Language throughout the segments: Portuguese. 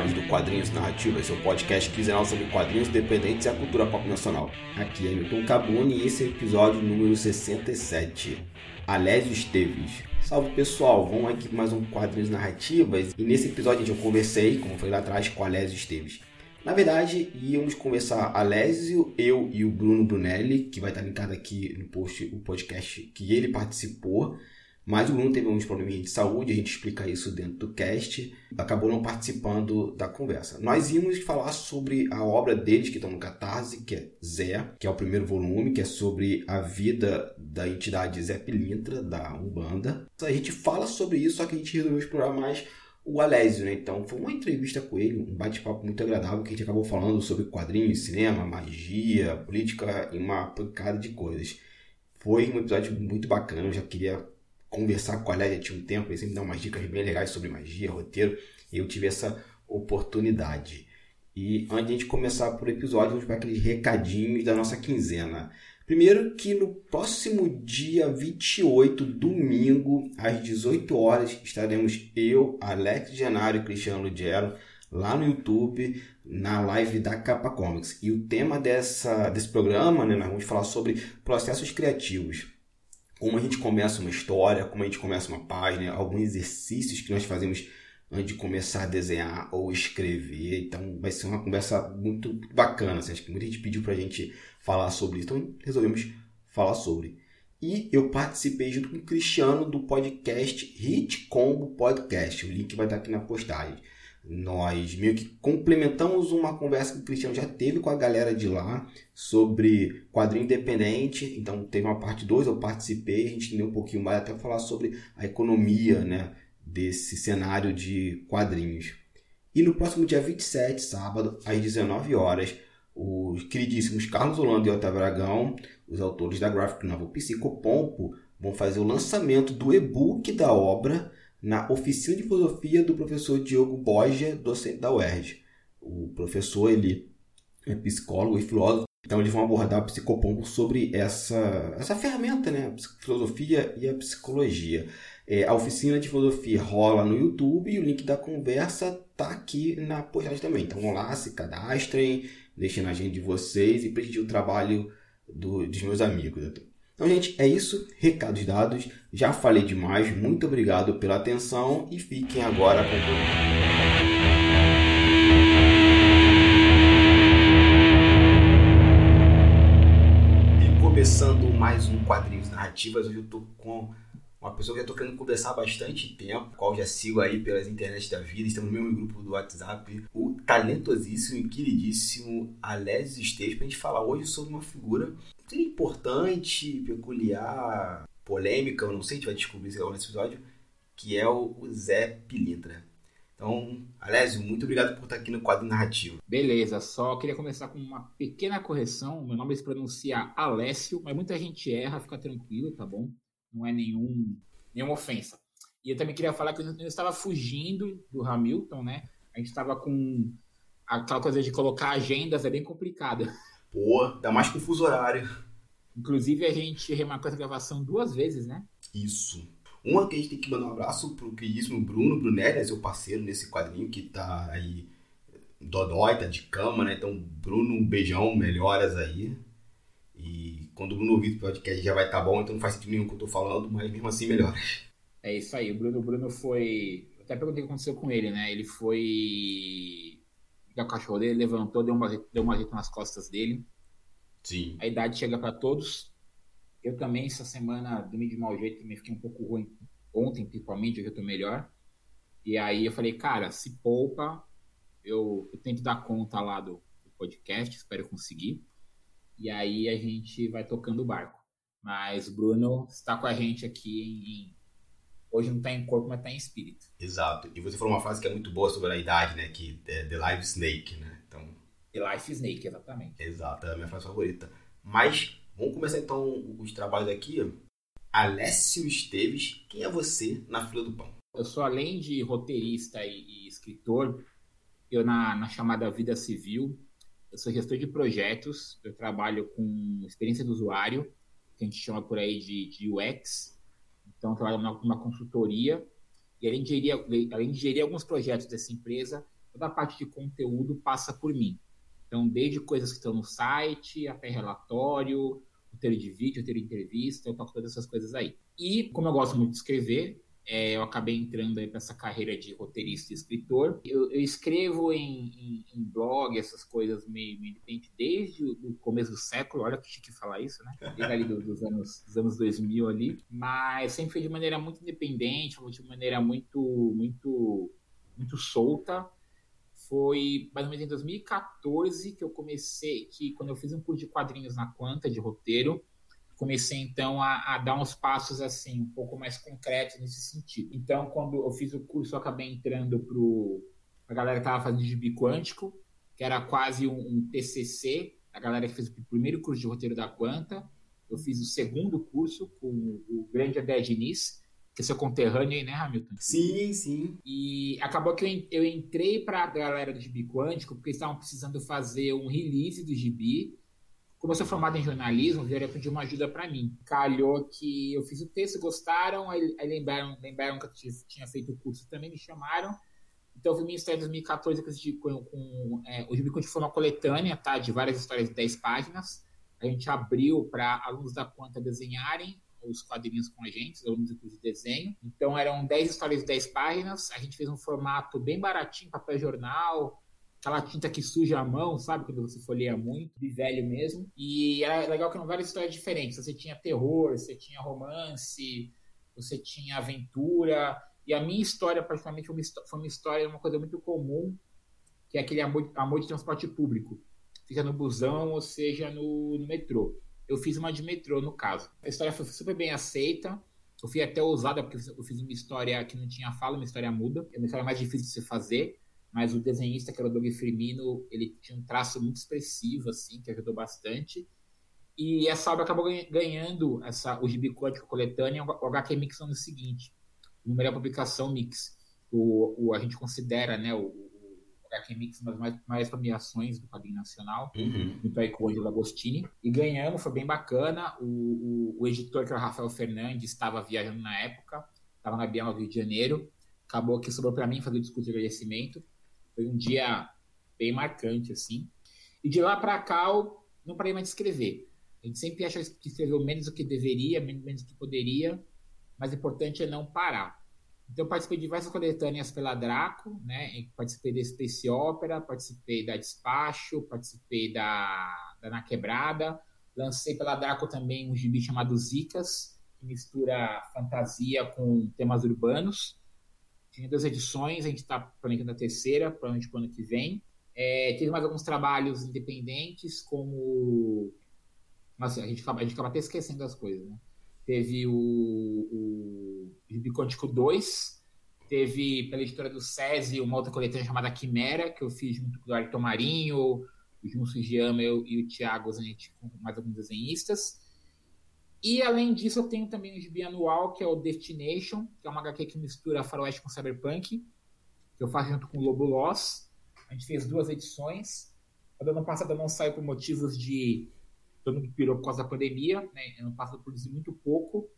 episódios do Quadrinhos Narrativas, seu podcast quinzenal sobre quadrinhos independentes e a cultura pop nacional. Aqui é Milton Cabuni e esse é o episódio número 67. Alésio Esteves. Salve pessoal, vamos aqui com mais um Quadrinhos Narrativas e nesse episódio eu conversei, como foi lá atrás, com Alésio Esteves. Na verdade, íamos conversar Alésio, eu e o Bruno Brunelli, que vai estar linkado aqui no post o podcast que ele participou. Mas o Bruno teve uns probleminhas de saúde, a gente explica isso dentro do cast, acabou não participando da conversa. Nós íamos falar sobre a obra deles que estão no Catarse, que é Zé, que é o primeiro volume, que é sobre a vida da entidade Zé Pilintra, da Umbanda. A gente fala sobre isso, só que a gente resolveu explorar mais o Alésio, né? Então foi uma entrevista com ele, um bate-papo muito agradável que a gente acabou falando sobre quadrinhos, cinema, magia, política e uma pancada de coisas. Foi um episódio muito bacana, eu já queria conversar com a Lélia tinha um tempo, ele sempre dá umas dicas bem legais sobre magia, roteiro, e eu tive essa oportunidade. E antes de a gente começar por episódio, vamos para aqueles recadinhos da nossa quinzena. Primeiro que no próximo dia 28, domingo, às 18 horas, estaremos eu, Alex Genaro e Cristiano Lugero lá no YouTube, na live da Capa Comics. E o tema dessa, desse programa, né, nós vamos falar sobre processos criativos como a gente começa uma história, como a gente começa uma página, alguns exercícios que nós fazemos antes de começar a desenhar ou escrever. Então vai ser uma conversa muito bacana. Assim, acho que muita gente pediu para a gente falar sobre isso, então resolvemos falar sobre. E eu participei junto com o Cristiano do podcast Hit Combo Podcast. O link vai estar aqui na postagem nós meio que complementamos uma conversa que o Cristiano já teve com a galera de lá sobre quadrinho independente. Então teve uma parte 2, eu participei, a gente entendeu um pouquinho mais até falar sobre a economia né, desse cenário de quadrinhos. E no próximo dia 27, sábado, às 19 horas, os queridíssimos Carlos Holanda e Otávio Aragão, os autores da graphic novel Psicopompo, vão fazer o lançamento do e-book da obra na oficina de filosofia do professor Diogo Borja, docente da UERJ. O professor ele é psicólogo e filósofo, então eles vão abordar o psicopompo sobre essa, essa ferramenta, né? A filosofia e a psicologia. É, a oficina de filosofia rola no YouTube e o link da conversa tá aqui na postagem também. Então vão lá, se cadastrem, deixem na agenda de vocês e prestigiem o trabalho do, dos meus amigos. Então, gente, é isso. Recados dados. Já falei demais. Muito obrigado pela atenção e fiquem agora com o começando mais um Quadrinhos Narrativas. Hoje eu tô com uma pessoa que eu tô querendo conversar há bastante tempo, qual já sigo aí pelas internet da vida, estamos no mesmo grupo do WhatsApp, o talentosíssimo e queridíssimo Alésio Esteves, pra gente falar hoje sobre uma figura importante, peculiar, polêmica, eu não sei, gente vai descobrir isso nesse episódio, que é o, Zé Pilintra. Então, Alésio, muito obrigado por estar aqui no quadro narrativo. Beleza, só queria começar com uma pequena correção. Meu nome se pronuncia Alessio, mas muita gente erra, fica tranquilo, tá bom? Não é nenhum, nenhuma ofensa. E eu também queria falar que eu estava fugindo do Hamilton, né? A gente estava com aquela coisa de colocar agendas, é bem complicada. Pô, dá mais confuso horário. Inclusive, a gente remarcou essa gravação duas vezes, né? Isso. Uma que a gente tem que mandar um abraço pro queridíssimo Bruno Brunelli, é seu parceiro nesse quadrinho que tá aí dodói, tá de cama, né? Então, Bruno, um beijão, melhoras aí. E quando o Bruno ouvir o podcast já vai estar tá bom, então não faz sentido nenhum que eu tô falando, mas mesmo assim melhoras. É isso aí, o Bruno, o Bruno foi. Eu até perguntei o que aconteceu com ele, né? Ele foi o cachorro dele levantou, deu uma, deu uma jeito nas costas dele. Sim. A idade chega para todos. Eu também, essa semana, dormi de mau jeito, me fiquei um pouco ruim. Ontem, principalmente, hoje eu tô melhor. E aí eu falei, cara, se poupa, eu, eu tento dar conta lá do, do podcast, espero conseguir. E aí a gente vai tocando o barco. Mas o Bruno está com a gente aqui em Hoje não está em corpo, mas está em espírito. Exato. E você falou uma frase que é muito boa sobre a idade, né? Que é The Life Snake, né? Então... The Life Snake, exatamente. Exato, é a minha frase favorita. Mas vamos começar então os trabalhos aqui. Alessio Esteves, quem é você na fila do pão? Eu sou, além de roteirista e, e escritor, eu na, na chamada vida civil, eu sou gestor de projetos, eu trabalho com experiência do usuário, que a gente chama por aí de, de UX, então, trabalho numa, numa consultoria e além de, gerir, além de gerir alguns projetos dessa empresa, toda a parte de conteúdo passa por mim. Então, desde coisas que estão no site, até relatório, roteiro de vídeo, roteiro de entrevista, eu toco todas essas coisas aí. E, como eu gosto muito de escrever, é, eu acabei entrando aí para essa carreira de roteirista e escritor. Eu, eu escrevo em, em, em, blog, essas coisas meio, meio independente desde o começo do século, olha que chique falar isso, né? Desde ali dos, dos, anos, dos anos 2000 ali, mas sempre foi de maneira muito independente, de maneira muito, muito, muito solta. Foi mais ou menos em 2014 que eu comecei, que quando eu fiz um curso de quadrinhos na Quanta, de roteiro, comecei então a, a, dar uns passos assim um pouco mais concretos nesse sentido. Então, quando eu fiz o curso, eu acabei entrando para a galera que estava fazendo gibi quântico, que era quase um, um, TCC, a galera que fez o primeiro curso de roteiro da Quanta. Eu fiz o segundo curso com o grande André Diniz, que é seu conterrâneo aí, né, Hamilton? Sim, sim. E acabou que eu, eu entrei para a galera do gibi quântico porque eles estavam precisando fazer um release do gibi como eu sou formado em jornalismo, vieram pedir uma ajuda para mim. Calhou que eu fiz o texto, gostaram, aí, aí lembraram, lembraram que eu tinha feito o curso também, me chamaram. Então, eu vi minha história em 2014 com, com é, o Jubiconte foi uma coletânea, tá? De várias histórias de 10 páginas. A gente abriu para alunos da Quanta desenharem os quadrinhos com a gente, os alunos do curso de desenho. Então, eram 10 histórias de 10 páginas. A gente fez um formato bem baratinho, papel jornal, aquela tinta que suja a mão, sabe? Quando você folheia muito, de velho mesmo. E era legal que eram várias histórias diferentes. Você tinha terror, você tinha romance, você tinha aventura. E a minha história, praticamente, foi uma, história, uma coisa muito comum, que é aquele amor, amor de transporte público. Seja no busão ou seja no, no metrô. Eu fiz uma de metrô, no caso. A história foi super bem aceita. Eu fui até ousada, porque eu fiz uma história que não tinha fala, uma história muda. É uma história mais difícil de se fazer mas o desenhista, que era o Doug Firmino, ele tinha um traço muito expressivo, assim, que ajudou bastante. E essa obra acabou ganhando essa, o gibi coletânea, o HQ Mix no ano seguinte. Número é a publicação Mix. O, o, a gente considera né, o, o HQ Mix uma das mais, mais premiações do quadrinho nacional, uhum. junto aí com o Angelo Agostini. E ganhamos, foi bem bacana. O, o, o editor, que era o Rafael Fernandes, estava viajando na época, estava na Bienal do Rio de Janeiro. Acabou que sobrou para mim fazer o discurso de agradecimento. Foi um dia bem marcante, assim. E de lá para cá, eu não parei mais de escrever. A gente sempre acha que escreveu menos do que deveria, menos do que poderia, mas o importante é não parar. Então, eu participei de várias coletâneas pela Draco, né? participei da Space Opera, participei da Despacho, participei da, da Na Quebrada. Lancei pela Draco também um gibi chamado Zicas, que mistura fantasia com temas urbanos. Tinha duas edições, a gente está planejando a terceira, provavelmente para o ano que vem. É, teve mais alguns trabalhos independentes, como. Nossa, a gente acaba, a gente acaba até esquecendo das coisas, né? Teve o, o Gibicôntico 2, teve pela editora do SESI uma outra coletânea chamada Quimera, que eu fiz junto com o Ayrton Marinho, o Jun Sugiyama e o Thiago com mais alguns desenhistas. E além disso, eu tenho também um gibi anual, que é o Destination, que é uma HQ que mistura faroeste com cyberpunk, que eu faço junto com o Lobo Loss. A gente fez duas edições. A do ano passado não saiu por motivos de. Todo mundo pirou por causa da pandemia, né? Ano passado produzi muito pouco.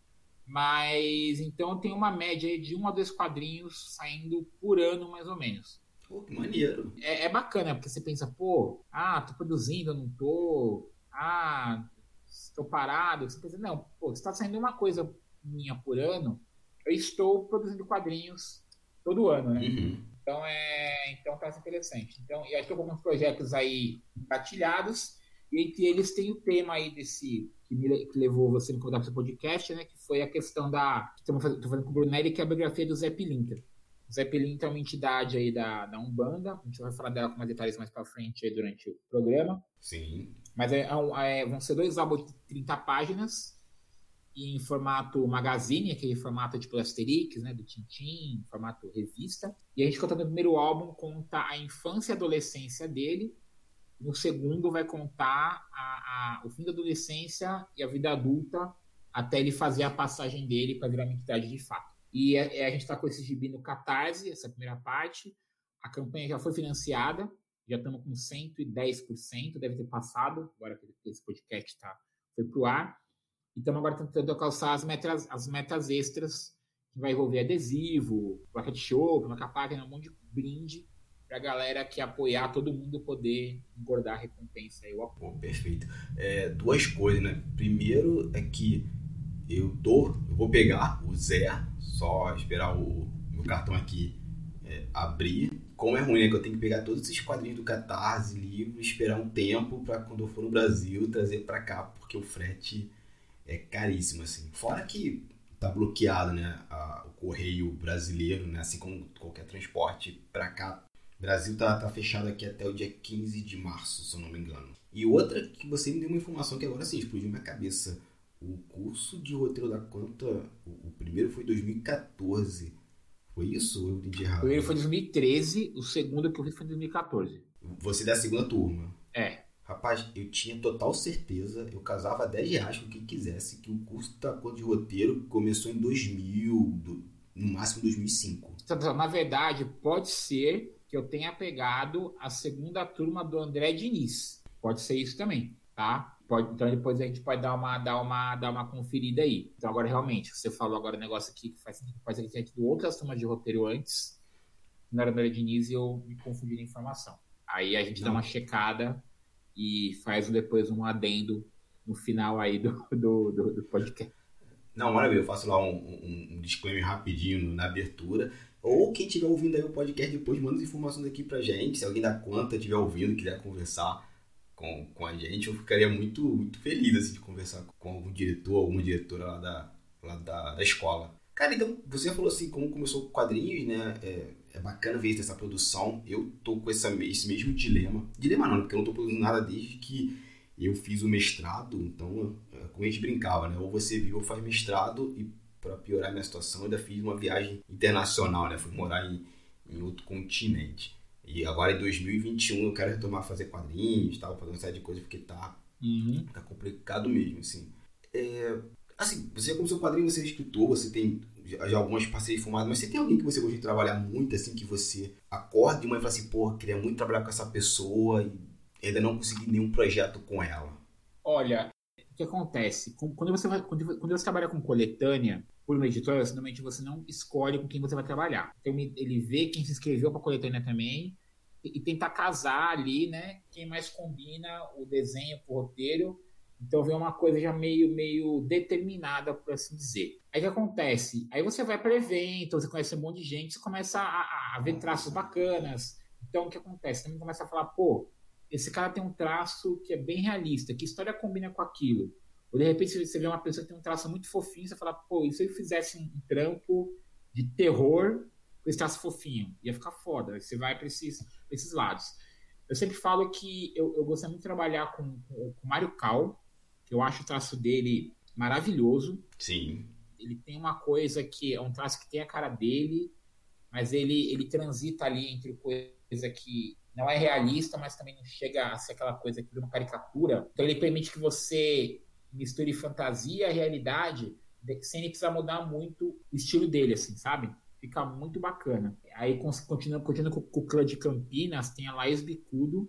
Mas então tem uma média de um a dois quadrinhos saindo por ano, mais ou menos. Pô, que maneiro. É, é bacana, porque você pensa, pô, ah, tô produzindo, não tô. Ah, estou parado. Você pensa, não, pô, está saindo uma coisa minha por ano, eu estou produzindo quadrinhos todo ano, né? Uhum. Então é, então tá interessante. Então, e acho que alguns projetos aí engatilhados, e entre eles tem o tema aí desse que, me, que levou você a me convidar para o podcast, né? Que foi a questão da. Estou falando com o Brunelli, que é a biografia do Zé Pilintra. O Zé Pilintra é uma entidade aí da, da Umbanda, a gente vai falar dela com mais detalhes mais para frente aí durante o programa. Sim. Mas é, é, é, vão ser dois álbuns de 30 páginas em formato magazine, aquele formato tipo Asterix, né, do Tintin, formato revista. E a gente contando no primeiro álbum conta a infância e adolescência dele. No segundo vai contar a, a, o fim da adolescência e a vida adulta até ele fazer a passagem dele para virar uma entidade de fato. E a, a gente está com esse gibi no Catarse, essa primeira parte. A campanha já foi financiada, já estamos com 110%, deve ter passado, agora que esse podcast tá, foi para o ar. E estamos agora tentando alcançar as metas, as metas extras, que vai envolver adesivo, placa de show, placa página, um monte de brinde, pra galera que apoiar, todo mundo poder engordar a recompensa aí, o apoio. perfeito. É, duas coisas, né? Primeiro é que eu tô, eu vou pegar o Zé, só esperar o meu cartão aqui é, abrir. Como é ruim, né? Que eu tenho que pegar todos esses quadrinhos do Catarse, livros, esperar um tempo para quando eu for no Brasil trazer para cá, porque o frete é caríssimo, assim. Fora que tá bloqueado, né? A, o correio brasileiro, né? Assim como qualquer transporte para cá. Brasil tá, tá fechado aqui até o dia 15 de março, se eu não me engano. E outra que você me deu uma informação que agora sim explodiu minha cabeça. O curso de roteiro da conta, o, o primeiro foi em 2014. Foi isso ou eu entendi errado? O primeiro foi em 2013, o segundo que eu fiz foi em 2014. Você da segunda turma. É. Rapaz, eu tinha total certeza, eu casava 10 reais com quem quisesse, que o curso da conta de roteiro começou em 2000, do, no máximo 2005. Então, na verdade, pode ser que eu tenha pegado a segunda turma do André Diniz. Pode ser isso também, tá? Pode, então depois a gente pode dar uma, dar, uma, dar uma conferida aí. Então agora realmente, você falou agora um negócio aqui que faz sentido, faz a gente outras turmas de roteiro antes, não era André Diniz e eu me confundi na informação. Aí a gente não. dá uma checada e faz depois um adendo no final aí do, do, do, do podcast. Não, maravilha, eu faço lá um, um, um, disclaimer rapidinho na abertura. Ou quem estiver ouvindo aí o podcast depois, manda as informações aqui pra gente. Se alguém da conta estiver ouvindo, quiser conversar com, com a gente, eu ficaria muito, muito feliz assim, de conversar com algum diretor, alguma diretora lá da, lá da, da escola. Cara, então, você falou assim, como começou com quadrinhos, né? É, é bacana ver essa produção. Eu tô com essa, esse mesmo dilema. Dilema não, porque eu não tô produzindo nada desde que eu fiz o mestrado. Então, é, como a gente brincava, né? Ou você viu ou faz mestrado e para piorar minha situação, ainda fiz uma viagem internacional, né? Fui morar em, em outro continente. E agora em 2021 eu quero retomar fazer quadrinhos, tal, fazer uma série de coisas, porque tá, uhum. tá complicado mesmo, assim. É, assim, você como seu quadrinho, você é escritor, você tem já algumas parcerias fumadas, mas você tem alguém que você gosta de trabalhar muito, assim, que você acorda de manhã e fala assim, porra, queria muito trabalhar com essa pessoa e ainda não consegui nenhum projeto com ela? Olha, o que acontece? Quando você, vai, quando você trabalha com coletânea, por uma editora, normalmente você não escolhe com quem você vai trabalhar. Então ele vê quem se inscreveu para a coletânea também e, tentar casar ali, né? Quem mais combina o desenho com o roteiro. Então vem uma coisa já meio, meio determinada, por assim dizer. Aí o que acontece? Aí você vai para evento, você conhece um monte de gente, você começa a, a ver traços bacanas. Então o que acontece? Você começa a falar, pô, esse cara tem um traço que é bem realista, que história combina com aquilo? Ou de repente você vê uma pessoa que tem um traço muito fofinho, você fala, pô, e se ele fizesse um trampo de terror com esse traço fofinho? Ia ficar foda. Você vai para esses, esses lados. Eu sempre falo que eu, eu gosto muito de trabalhar com, com, com o Mário Cal, que eu acho o traço dele maravilhoso. Sim. Ele tem uma coisa que é um traço que tem a cara dele, mas ele, ele transita ali entre coisa que não é realista, mas também não chega a ser aquela coisa que vira uma caricatura. Então ele permite que você misture fantasia e realidade sem precisar mudar muito o estilo dele, assim, sabe? Fica muito bacana. Aí, continuando, continuando com, com o clã de Campinas, tem a Laís Bicudo.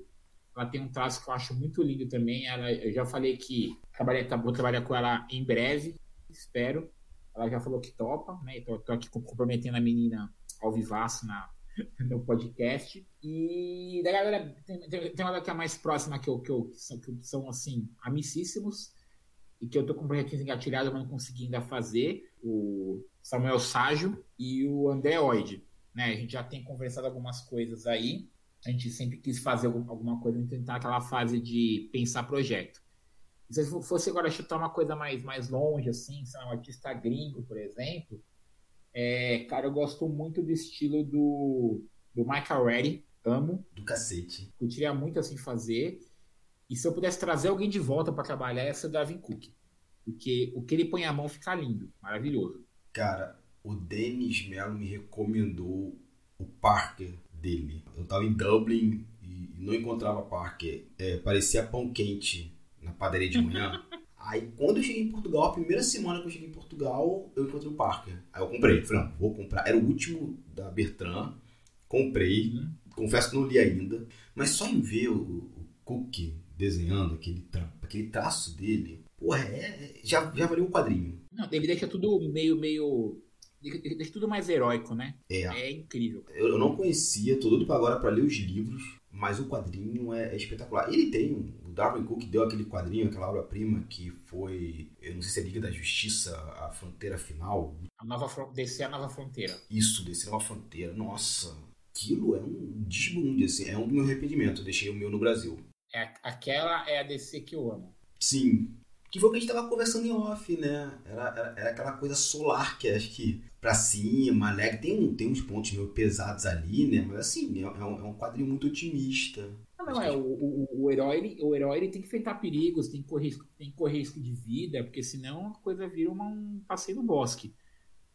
Ela tem um traço que eu acho muito lindo também. Ela, eu já falei que trabalhei, vou trabalhar com ela em breve, espero. Ela já falou que topa, né? Tô, tô aqui comprometendo a menina ao vivaço na, no podcast. E da galera, tem, tem, tem uma que é mais próxima que eu, que eu que são, que são assim, amicíssimos e que eu tô com projetinhos engatilhados, mas não consegui ainda fazer, o Samuel Ságio e o André Oide. Né? A gente já tem conversado algumas coisas aí, a gente sempre quis fazer alguma coisa, tentar aquela fase de pensar projeto. E se fosse agora chutar uma coisa mais, mais longe, assim, sei lá, um artista gringo, por exemplo, é, cara, eu gosto muito do estilo do, do Michael Reddy, amo. Do cacete. Curtiria muito assim fazer. E se eu pudesse trazer alguém de volta para trabalhar, ia ser o Davin Cook. Porque o que ele põe a mão fica lindo, maravilhoso. Cara, o Denis Mello me recomendou o Parker dele. Eu tava em Dublin e não encontrava Parker. É, parecia pão quente na padaria de manhã. Aí quando eu cheguei em Portugal, a primeira semana que eu cheguei em Portugal, eu encontrei o Parker. Aí eu comprei. Falei, não, vou comprar. Era o último da Bertrand. Comprei. Uhum. Confesso que não li ainda. Mas só em ver o, o Cook desenhando, aquele, tra aquele traço dele, porra, é, é, já, já valeu um quadrinho. Não, ele deixa tudo meio, meio deixa tudo mais heróico, né? É. É incrível. Eu, eu não conhecia, tô doido pra agora para ler os livros, mas o quadrinho é, é, espetacular. Ele tem, o Darwin Cook deu aquele quadrinho, aquela obra-prima que foi, eu não sei se é Liga da Justiça, a Fronteira Final. A nova, descer a Nova Fronteira. Isso, descer a Nova Fronteira. Nossa, aquilo é um desbunde, assim, é um do meu arrependimento. Eu deixei o meu no Brasil. É, aquela é a DC que eu amo. Sim, que foi o que a gente tava conversando em off, né? Era, era, era, aquela coisa solar que acho que pra cima, alegre. Tem, um, tem uns pontos meio pesados ali, né? Mas assim, é, é um, é um quadrinho muito otimista. Não, não é. O, o, o, herói, ele, o herói ele tem que enfrentar perigos, tem que, correr, tem que correr risco de vida, porque senão a coisa vira uma, um passeio no bosque.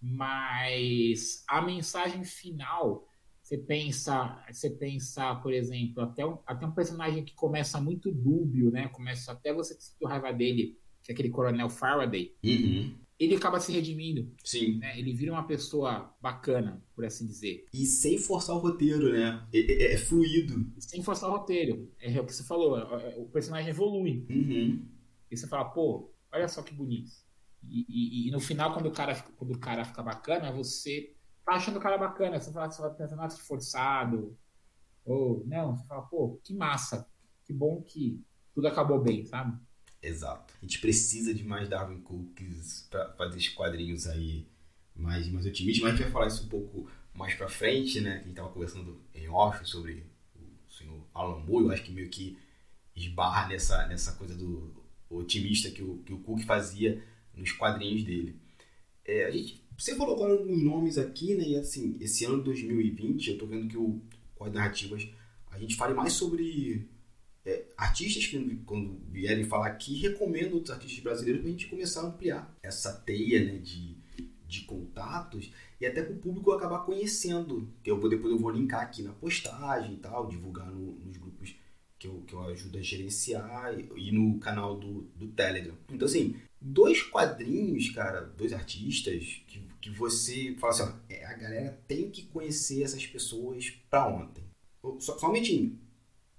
Mas a mensagem final, você pensa, você pensa, por exemplo, até um, até um personagem que começa muito dúbio, né? Começa até você sentir raiva dele que é aquele coronel Faraday, uhum. ele acaba se redimindo. Sim. Né? Ele vira uma pessoa bacana, por assim dizer. E sem forçar o roteiro, né? É, é, é fluido. Sem forçar o roteiro. É o que você falou, é, é, o personagem evolui. Uhum. E você fala, pô, olha só que bonito. E, e, e, no final, quando o, cara, quando o cara fica bacana, você tá achando o cara bacana. Você fala, você vai pensando, nossa, forçado. Ou, não, você fala, pô, que massa. Que bom que tudo acabou bem, sabe? Exato. A gente precisa de mais Darwin Cooks para fazer esses quadrinhos aí mais, mais otimistas, mas a gente vai falar isso um pouco mais para frente, né? A gente tava conversando em off sobre o senhor Alan Moore, eu acho que meio que esbarra nessa, nessa coisa do otimista que o, que o Cook fazia nos quadrinhos dele. É, a gente, você falou agora alguns nomes aqui, né? E assim, esse ano de 2020, eu tô vendo que o Quadro Narrativas, a gente fale mais sobre é, artistas que, quando vierem falar aqui, recomendo outros artistas brasileiros para a gente começar a ampliar essa teia né, de, de contatos e até para o público acabar conhecendo. Que eu vou, depois eu vou linkar aqui na postagem e tal, divulgar no, nos grupos que eu, que eu ajudo a gerenciar e, e no canal do, do Telegram. Então, assim, dois quadrinhos, cara, dois artistas que, que você fala assim: ó, é, a galera tem que conhecer essas pessoas para ontem. Só, somente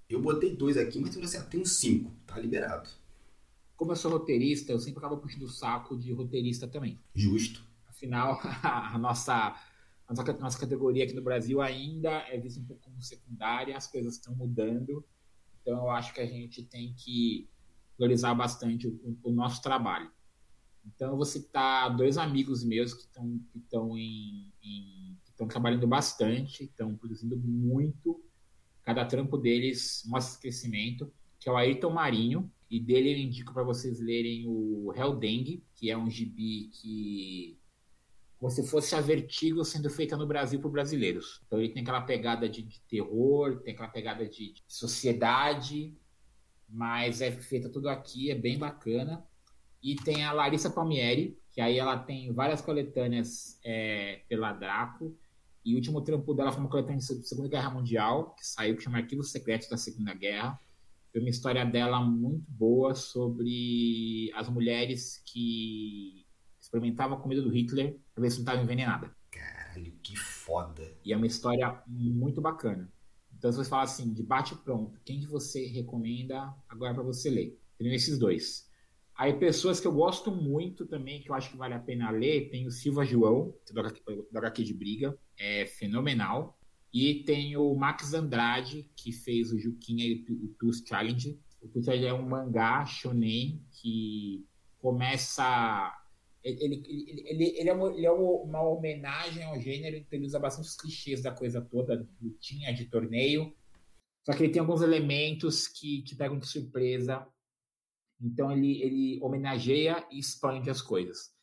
eu botei dois aqui, mas você assim, tem uns cinco, tá liberado. Como eu sou roteirista, eu sempre acabo puxando o saco de roteirista também. Justo. Afinal, a nossa, a nossa, nossa categoria aqui no Brasil ainda é vista um pouco como secundária, as coisas estão mudando. Então eu acho que a gente tem que valorizar bastante o, o nosso trabalho. Então eu vou citar dois amigos meus que estão que em, em, que trabalhando bastante, estão produzindo muito Cada trampo deles mostra crescimento, que é o Ayrton Marinho, e dele eu indico para vocês lerem o Helldengue, que é um gibi que como se fosse a Vertigo sendo feita no Brasil por brasileiros. Então ele tem aquela pegada de, de terror, tem aquela pegada de, de, sociedade, mas é feita tudo aqui, é bem bacana. E tem a Larissa Palmieri, que aí ela tem várias coletâneas é, pela Draco, e o último trampo dela foi uma coletânea sobre a Segunda Guerra Mundial, que saiu, que chama Arquivos Secretos da Segunda Guerra. Foi uma história dela muito boa sobre as mulheres que experimentavam a comida do Hitler para ver se não estava envenenada. Caralho, que foda! E é uma história muito bacana. Então, se você fala assim, de bate pronto, quem que você recomenda agora para você ler? Tem esses dois. Aí pessoas que eu gosto muito também, que eu acho que vale a pena ler, tem o Silva João, do HQ, de Briga, é fenomenal. E tem o Max Andrade, que fez o Juquinha e o Tooth Challenge. O Tooth Challenge é um mangá shonen que começa... Ele, ele, ele, ele, é, uma, ele é uma homenagem ao gênero, então ele usa bastante os clichês da coisa toda, de lutinha, de torneio. Só que ele tem alguns elementos que te pegam de surpresa então ele, ele homenageia e expande as coisas.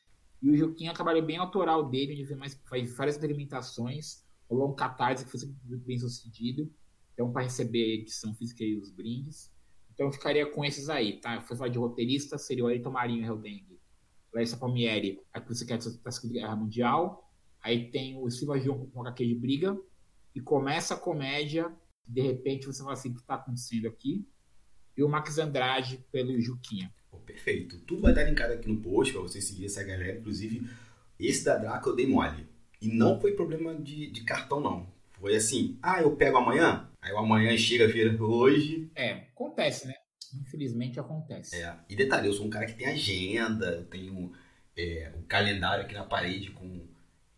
E o Juquinha trabalho bem autoral dele, onde mais, faz várias experimentações, rolou um catarse que foi bem sucedido. Então, para receber a edição física e os brindes. Então, eu ficaria com esses aí, tá? Foi falar de roteirista, seria o Ayrton Marinho Heldengue. Larissa Palmieri, a quer da Segunda Guerra Mundial. Aí tem o Silva João com HQ de briga. E começa a comédia. De repente, você fala assim: o que está acontecendo aqui? E o Max Andrade pelo Juquinha. Oh, perfeito. Tudo vai estar linkado aqui no post para você seguir essa galera. Inclusive, esse da Draco eu dei mole. E não foi problema de, de cartão, não. Foi assim, ah, eu pego amanhã? Aí o amanhã chega, vira hoje. É, acontece, né? Infelizmente acontece. É. E detalhe, eu sou um cara que tem agenda, eu tenho é, um calendário aqui na parede com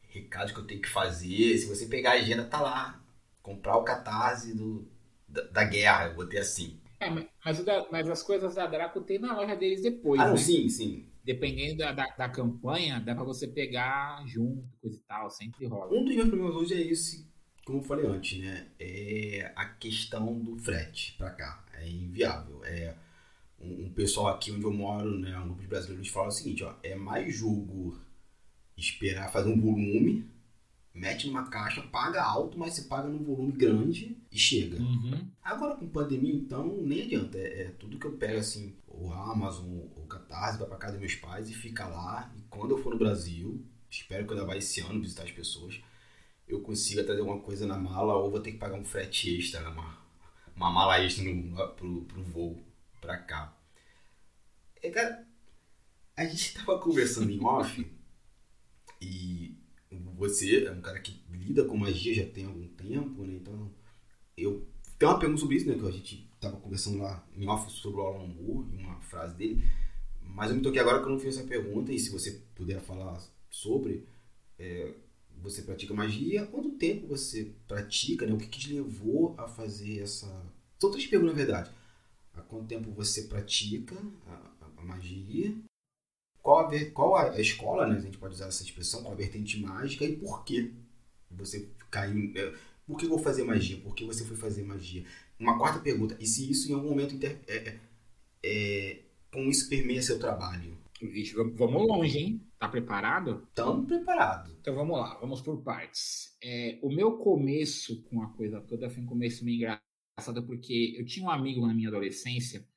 recados que eu tenho que fazer. Se você pegar a agenda, tá lá. Comprar o catarse do, da, da guerra, eu botei assim. É, mas, da, mas, as coisas da Draco tem na loja deles depois. Ah, né? sim, sim. Dependendo da, da, da, campanha, dá pra você pegar junto, coisa e tal, sempre rola. Um dos meus problemas hoje é esse, como eu falei antes, né? É a questão do frete pra cá. É inviável. É um, um pessoal aqui onde eu moro, né? Um grupo de brasileiros fala o seguinte, ó. É mais jogo esperar fazer um volume mete numa caixa, paga alto, mas você paga num volume grande e chega. Uhum. Agora com pandemia, então, nem adianta. É, é, tudo que eu pego assim, o Amazon, o Catarse, vai pra casa dos meus pais e fica lá. E quando eu for no Brasil, espero que eu ainda vá esse ano visitar as pessoas, eu consiga trazer alguma coisa na mala ou vou ter que pagar um frete extra, uma, uma mala extra no, pro, pro voo pra cá. É, cara, a gente tava conversando em off e você é um cara que lida com magia já tem algum tempo, né? Então, eu tenho uma pergunta sobre isso, né? Que a gente tava conversando lá em off sobre o Alan Moore, uma frase dele. Mas eu me toquei agora que eu não fiz essa pergunta, e se você puder falar sobre, é, você pratica magia, quanto tempo você pratica, né? O que, que te levou a fazer essa... São três perguntas, na verdade. Há quanto tempo você pratica a, a, a magia? qual a, qual a escola, né? A gente pode usar essa expressão, qual a vertente mágica e por que você caiu. É, por que eu vou fazer magia? Por que você foi fazer magia? Uma quarta pergunta, e se isso em algum momento inter, é, é, é como isso permeia seu trabalho? Vixe, vamos longe, hein? Tá preparado? Estamos preparados. Então vamos lá, vamos por partes. É, o meu começo com a coisa toda foi um começo meio engraçado, porque eu tinha um amigo na minha adolescência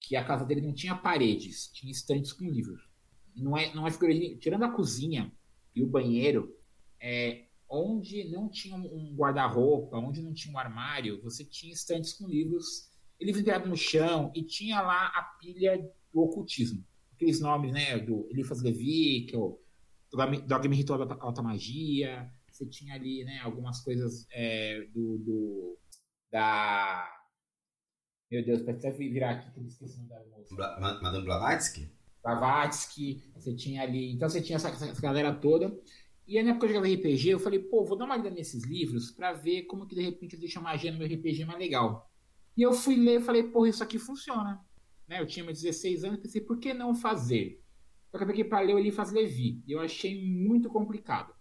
que a casa dele não tinha paredes, tinha estantes com livros não é, não é figurino. Tirando a cozinha e o banheiro, é, onde não tinha um guarda-roupa, onde não tinha um armário, você tinha estantes com livros, livros empilhados no chão, e tinha lá a pilha do ocultismo. Aqueles nomes, né, do Eliphas Levi, que é o Dogma Ritual da Alta Magia, você tinha ali, né, algumas coisas é, do, do, da... Meu Deus, até virar aqui que eu esqueci o nome da moça. Madame Blavatsky? Blavatsky, você tinha ali. Então você tinha essa, essa, galera toda. E aí, na época que eu jogava RPG, eu falei, pô, vou dar uma lida nesses livros para ver como que de repente eu deixo a magia no meu RPG mais legal. E eu fui ler e falei, pô, isso aqui funciona. Né? Eu tinha meus 16 anos e pensei, por que não fazer? Só que eu peguei para ler o Eliphas Levi. E eu achei muito complicado.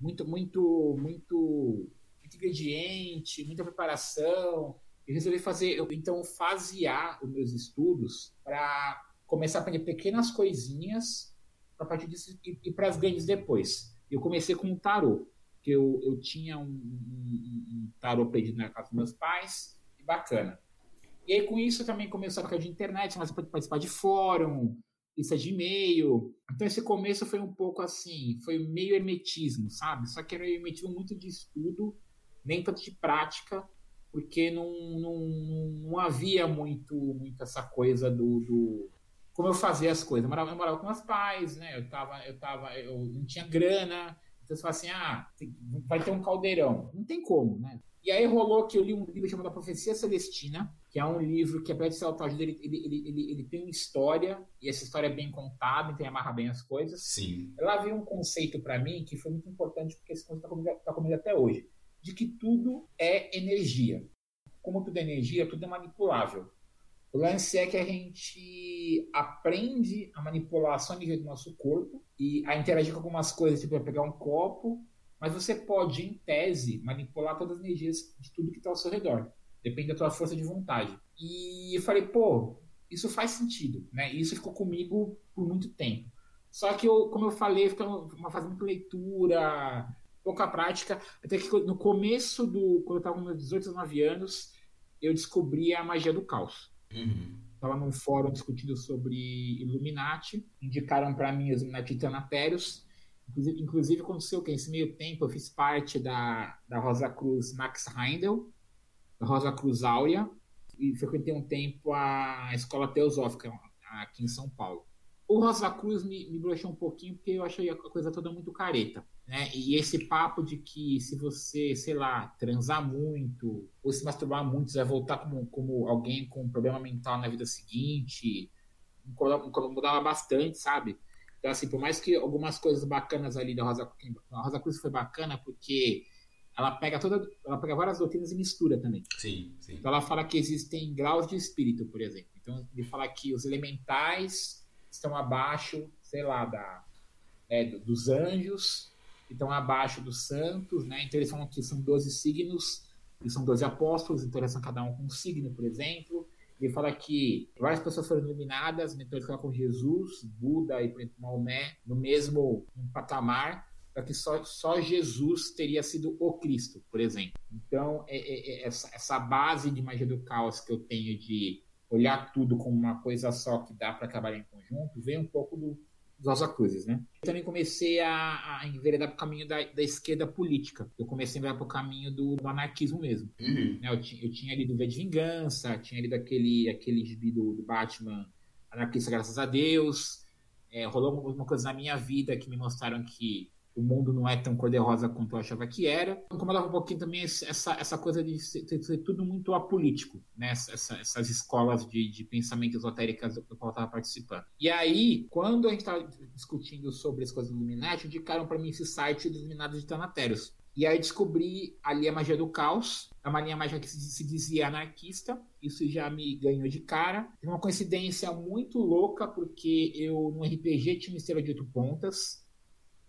Muito, muito, muito, muito ingrediente, muita preparação. Eu resolvi fazer, eu, então, fasear os meus estudos para começar a aprender pequenas coisinhas para partir disso e, para as grandes depois. Eu comecei com o tarô, que eu, eu tinha um, um, um tarô pedido na casa dos meus pais, e bacana. E aí com isso eu também comecei a ficar de internet, mas participar de fórum, lista de e-mail. Então esse começo foi um pouco assim, foi meio hermetismo, sabe? Só que era um hermetismo muito de estudo, nem tanto de prática, porque não, não, não havia muito, muito essa coisa do, do como eu fazia as coisas. Eu morava, eu morava com meus pais, né? Eu tava, eu tava, eu não tinha grana. Então você fala assim, ah, tem, vai ter um caldeirão. Não tem como, né? E aí rolou que eu li um livro chamado A Profecia Celestina, que é um livro que, apesar de ser autoajuda, ele, ele, ele, ele, ele tem uma história, e essa história é bem contada, então amarra bem as coisas. Sim. Lá veio um conceito para mim que foi muito importante, porque esse conceito está comigo, tá comigo até hoje, de que tudo é energia. Como tudo é energia, tudo é manipulável. O lance é que a gente aprende a manipular só nível do nosso corpo e a interagir com algumas coisas, tipo pegar um copo, mas você pode, em tese, manipular todas as energias de tudo que está ao seu redor. Depende da tua força de vontade. E eu falei, pô, isso faz sentido, né? E isso ficou comigo por muito tempo. Só que, eu, como eu falei, fica uma fase muito leitura, pouca prática. Até que no começo do. Quando eu estava com meus 18, 19 anos, eu descobri a magia do caos. Estava uhum. num fórum discutindo sobre Illuminati, indicaram para mim os Illuminati Tanatérios. Inclusive, inclusive aconteceu que nesse meio tempo eu fiz parte da, da Rosa Cruz Max Heindel, da Rosa Cruz Áurea, e frequentei um tempo a Escola Teosófica aqui em São Paulo. O Rosa Cruz me, me broxou um pouquinho porque eu achei a coisa toda muito careta. Né? E esse papo de que se você, sei lá, transar muito ou se masturbar muito, você vai voltar como, como alguém com um problema mental na vida seguinte, mudava bastante, sabe? Então, assim, por mais que algumas coisas bacanas ali da Rosa, a Rosa Cruz foi bacana porque ela pega toda, ela pega várias doutrinas e mistura também. Sim, sim. Então ela fala que existem graus de espírito, por exemplo. Então ele fala que os elementais estão abaixo, sei lá, da é, dos anjos, estão abaixo dos santos, né? Então eles falam que são 12 signos, e são 12 apóstolos, então eles são cada um com um signo, por exemplo. Ele fala que várias pessoas foram iluminadas, então ele fala com Jesus, Buda e Maomé no mesmo patamar, para que só, só Jesus teria sido o Cristo, por exemplo. Então, é, é, é essa, essa base de magia do caos que eu tenho de olhar tudo como uma coisa só que dá para trabalhar em vem um pouco do, dos Rosa Cruzes, né? Eu também comecei a, a enveredar para o caminho da, da, esquerda política. Eu comecei a enveredar para o caminho do, do, anarquismo mesmo. Uhum. Né? Eu, tinha, eu tinha lido V de Vingança, tinha lido aquele, aquele gibi do, do Batman Anarquista Graças a Deus. É, rolou alguma coisa na minha vida que me mostraram que o mundo não é tão cor-de-rosa quanto eu achava que era. Incomodava um pouquinho também essa, essa coisa de ser, ser tudo muito apolítico, né? Essa, essas escolas de, de pensamento esotéricas do qual eu estava participando. E aí, quando a gente estava discutindo sobre as coisas do Illuminati, indicaram para mim esse site dos Iluminados de Tanateros. E aí descobri ali a magia do caos, a magia mágica que se dizia anarquista. Isso já me ganhou de cara. Uma coincidência muito louca, porque eu no RPG tinha uma estrela de oito pontas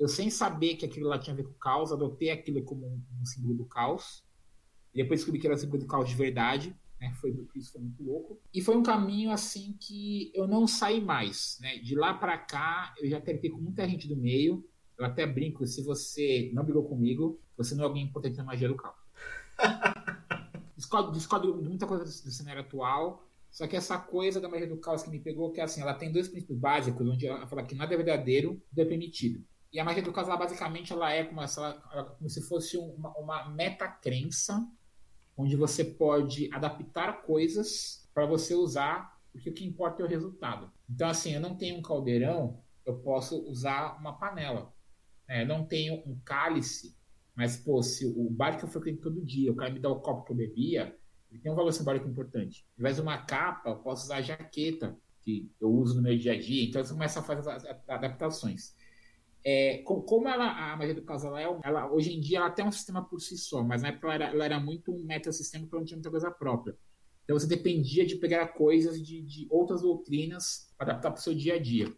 eu, sem saber que aquilo lá tinha a ver com o caos, adotei aquilo como um, um símbolo do caos. E depois descobri que era um símbolo do caos de verdade. Né? Foi, isso foi muito louco. E foi um caminho assim que eu não saí mais. Né? De lá para cá, eu já tentei com muita gente do meio. Eu até brinco, se você não brigou comigo, você não é alguém importante na magia do caos. discordo, discordo de muita coisa do cenário atual, só que essa coisa da magia do caos que me pegou, que é assim, ela tem dois princípios básicos, onde ela fala que nada é verdadeiro, tudo é permitido. E a magia do caos, ela, basicamente, ela é como, ela, como se fosse uma, uma metacrença, onde você pode adaptar coisas para você usar, porque o que importa é o resultado. Então, assim, eu não tenho um caldeirão, eu posso usar uma panela. É, eu não tenho um cálice, mas, pô, se o bar que eu frequento todo dia, o cara me dá o copo que eu bebia, ele tem um valor simbólico importante. Ao invés de uma capa, eu posso usar a jaqueta, que eu uso no meu dia a dia. Então, você começa a fazer as adaptações. É, como ela, a magia do casal é, ela, hoje em dia ela tem um sistema por si só, mas na época ela era, ela era muito um metasistema porque não tinha muita coisa própria. Então você dependia de pegar coisas de, de outras doutrinas para adaptar para o seu dia a dia.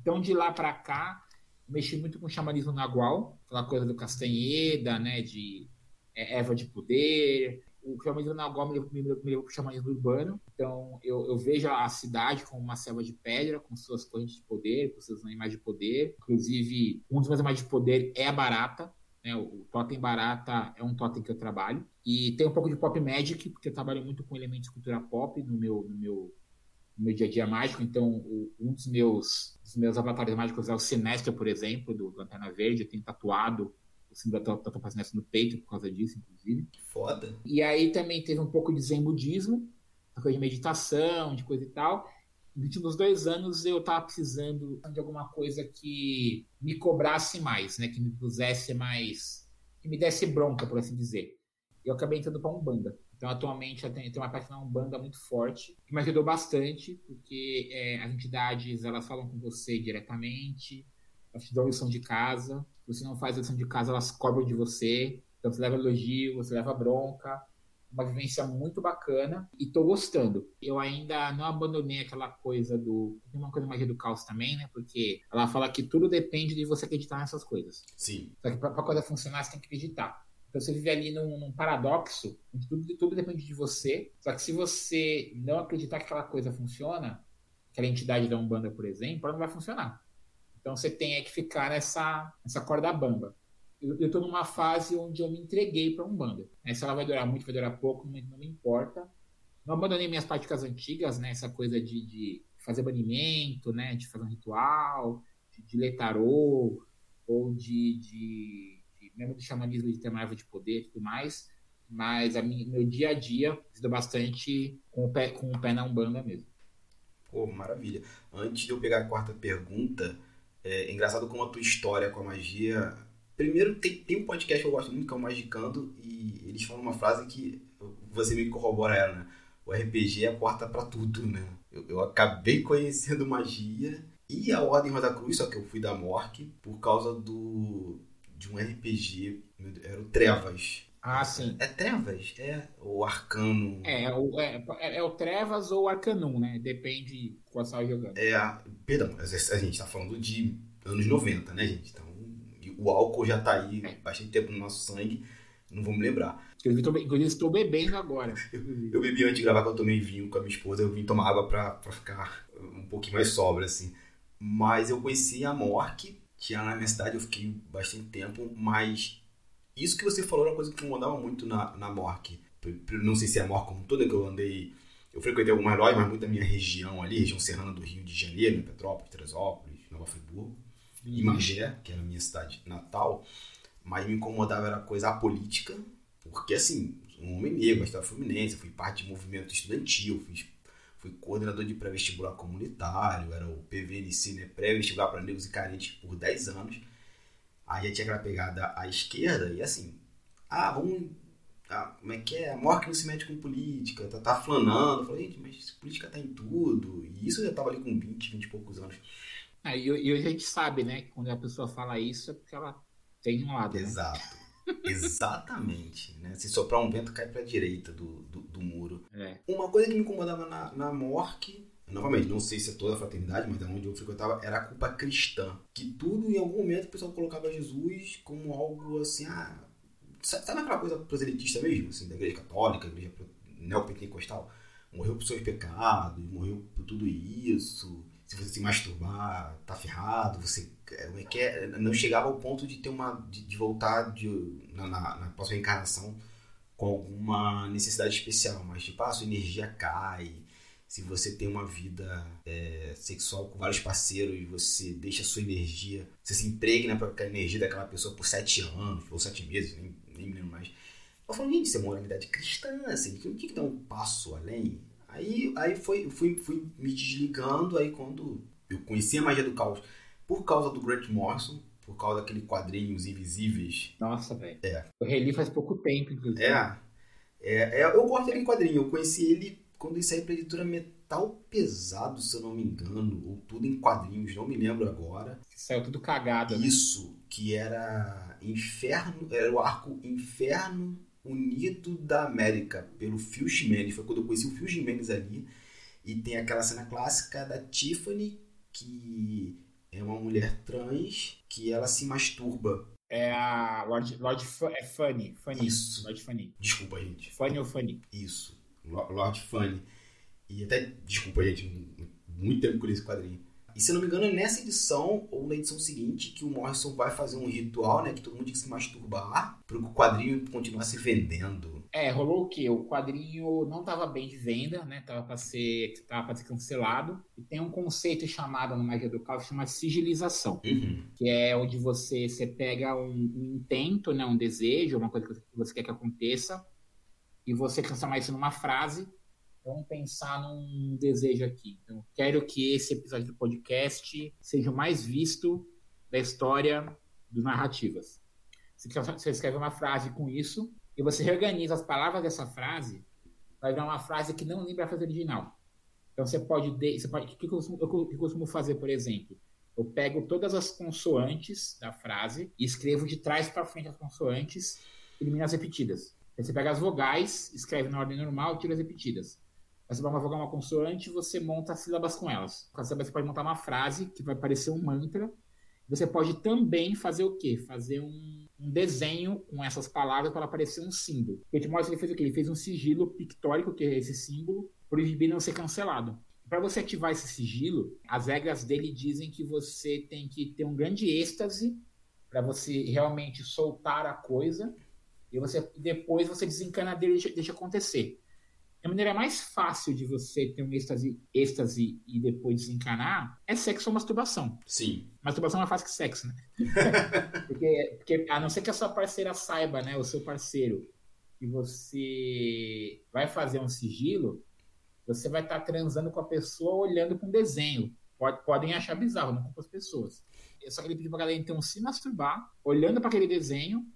Então de lá para cá, mexi muito com o xamanismo nagual, aquela coisa do Castanheda, né, de é, Eva de poder, o xamanismo nagual me levou, me levou para o xamanismo urbano. Então, eu, eu, vejo a cidade como uma selva de pedra, com suas correntes de poder, com seus animais de poder. Inclusive, um dos meus animais de poder é a barata. Né? O, o totem barata é um totem que eu trabalho. E tem um pouco de pop magic, porque eu trabalho muito com elementos de cultura pop no meu, no meu, no meu dia a dia mágico. Então, o, um dos meus, dos meus avatares mágicos é o Sinestro, por exemplo, do Lanterna Verde. Eu tenho tatuado o símbolo da Tatuapacinação no peito por causa disso, inclusive. Foda. E aí também teve um pouco de zen budismo, uma coisa de meditação, de coisa e tal. Nos últimos dois anos eu tava precisando de alguma coisa que me cobrasse mais, né? Que me pusesse mais. que me desse bronca, por assim dizer. Eu acabei entrando para Umbanda. Então, atualmente, eu tenho, uma parte na Umbanda muito forte, que me ajudou bastante, porque é, as entidades elas falam com você diretamente, elas te dão lição de casa, você não faz a lição de casa, elas cobram de você. Então você leva elogio, você leva bronca. Uma vivência muito bacana e tô gostando. Eu ainda não abandonei aquela coisa do. Tem uma coisa mais do caos também, né? Porque ela fala que tudo depende de você acreditar nessas coisas. Sim. Só que pra, pra coisa funcionar, você tem que acreditar. Então você vive ali num, num paradoxo, onde tudo, tudo depende de você. Só que se você não acreditar que aquela coisa funciona, aquela entidade da Umbanda, por exemplo, ela não vai funcionar. Então você tem é que ficar nessa, nessa corda bamba. Eu estou numa fase onde eu me entreguei para um banda. Né? Se ela vai durar muito, vai durar pouco, não, não me importa. Não abandonei minhas práticas antigas, né? Essa coisa de, de fazer banimento, né? De fazer um ritual, de, de ler tarô, ou de, de, de mesmo do xamanismo de ter uma de poder e tudo mais. Mas a minha, meu dia a dia ajuda bastante com o pé, com o pé na Umbanda mesmo. Pô, maravilha. Antes de eu pegar a quarta pergunta, é engraçado como a tua história com a magia. Primeiro, tem, tem um podcast que eu gosto muito, que é o Magicando, e eles falam uma frase que você me corrobora ela, né? O RPG é a porta para tudo, né? Eu, eu acabei conhecendo magia E a Ordem Rosa Cruz, só que eu fui da Mork por causa do de um RPG, era o Trevas. Ah, sim. É Trevas? É o Arcano. É, é, o, é, é, é o Trevas ou Arcanum, né? Depende de qual você tá jogando. É, perdão, a gente tá falando de anos 90, né, gente? Então, o álcool já tá aí é. bastante tempo no nosso sangue, não vou me lembrar. Inclusive, estou bebendo agora. Eu, eu, bebi antes de gravar, quando eu tomei vinho com a minha esposa, eu vim tomar água pra, pra ficar um pouquinho mais sobra, assim. Mas eu conheci a Mork, que era na minha cidade, eu fiquei bastante tempo, mas isso que você falou era uma coisa que me mandava muito na, na Mork. Não sei se é a Mork como toda, que eu andei... Eu frequentei algumas lojas, mas muito da minha região ali, região serrana do Rio de Janeiro, Petrópolis, Teresópolis, Nova Friburgo em Magé, que era a minha cidade natal, mas me incomodava era a coisa política, porque assim, um homem negro, estava Fluminense, fui parte de movimento estudantil, fiz, fui coordenador de pré-vestibular comunitário, era o PVNC, né, pré-vestibular para negros e carentes por 10 anos. Aí já tinha aquela pegada à esquerda e assim, ah, vamos ah, como é que é? A morte não se mete com política, tá, tá flanando. Eu falei, gente, mas política tá em tudo. E isso eu já tava ali com 20, 20 e poucos anos. É, e, e hoje a gente sabe, né? Que quando a pessoa fala isso é porque ela tem um lado. Né? Exato. Né? Exatamente. Né? Se soprar um vento, cai para a direita do, do, do muro. É. Uma coisa que me incomodava na, na Mork, novamente, não sei se é toda a fraternidade, mas da onde eu frequentava, era a culpa cristã. Que tudo, em algum momento, o pessoal colocava Jesus como algo assim, ah, sabe aquela coisa proselitista mesmo, assim, da igreja católica, igreja neopentecostal? Morreu por seus pecados, morreu por tudo isso se você se masturbar, tá ferrado, você é, que é, não chegava ao ponto de ter uma de, de voltar de, na, na, na próxima encarnação com alguma necessidade especial, mas tipo, a sua energia cai, se você tem uma vida é, sexual com vários parceiros e você deixa a sua energia, você se impregna para a energia daquela pessoa por sete anos ou sete meses, nem, nem me lembro mais. Eu falo, gente, isso é moralidade cristã, assim, o que, que dá um passo além? Aí, aí foi, fui, fui me desligando, aí quando eu conheci a magia do caos por causa do Grant Morrison, por causa daquele quadrinho Os Invisíveis. Nossa, velho. É. Eu reli faz pouco tempo, inclusive. É. é, é eu gosto daquele quadrinho. Eu conheci ele quando ele saiu pra editora Metal Pesado, se eu não me engano. Ou tudo em quadrinhos, não me lembro agora. Saiu tudo cagado. Né? Isso, que era Inferno. Era o arco Inferno Unido da América, pelo Phil Jimenez. Foi quando eu conheci o Phil Jimenez ali. E tem aquela cena clássica da Tiffany, que é uma mulher trans, que ela se masturba. É a Lord, Lord F é Funny, Funny. Isso. Lord Funny. Desculpa, gente. Funny ou Funny? Isso. Lord Funny. E até, desculpa, gente, muito tempo que eu li esse quadrinho. E se eu não me engano, é nessa edição, ou na edição seguinte, que o Morrison vai fazer um ritual, né? Que todo mundo tem que se masturbar para o quadrinho continuar se vendendo. É, rolou o quê? O quadrinho não estava bem de venda, né? Tava para ser, tava pra ser cancelado. E tem um conceito chamado no Magia do Caos, chama sigilização. Uhum. Que é onde você, você pega um, um intento, né? Um desejo, uma coisa que você quer que aconteça, e você transforma isso numa frase Vamos pensar num desejo aqui. Então, quero que esse episódio do podcast seja o mais visto da história dos narrativas. Você escreve uma frase com isso e você reorganiza as palavras dessa frase vai virar uma frase que não lembra a frase original. Então você pode, você pode, o que eu costumo, eu costumo fazer, por exemplo? Eu pego todas as consoantes da frase e escrevo de trás para frente as consoantes, elimino as repetidas. Você pega as vogais, escreve na ordem normal, tira as repetidas. Você vai vogal uma consoante, você monta sílabas com elas. Com as sílabas você pode montar uma frase que vai parecer um mantra. Você pode também fazer o quê? Fazer um, um desenho com essas palavras para parecer um símbolo. O Timóteo ele fez o quê? Ele fez um sigilo pictórico, que é esse símbolo, para o gibi não ser cancelado. Para você ativar esse sigilo, as regras dele dizem que você tem que ter um grande êxtase para você realmente soltar a coisa e você depois você desencana dele e deixa, deixa acontecer. A maneira mais fácil de você ter um êxtase, êxtase e depois desencanar é sexo ou masturbação. Sim. Masturbação é mais fácil que sexo, né? porque, porque, a não ser que a sua parceira saiba, né, o seu parceiro, que você vai fazer um sigilo, você vai estar tá transando com a pessoa olhando para um desenho. Pode, podem achar bizarro, não com as pessoas. Só que ele pediu pra galera, então, se masturbar, olhando para aquele desenho,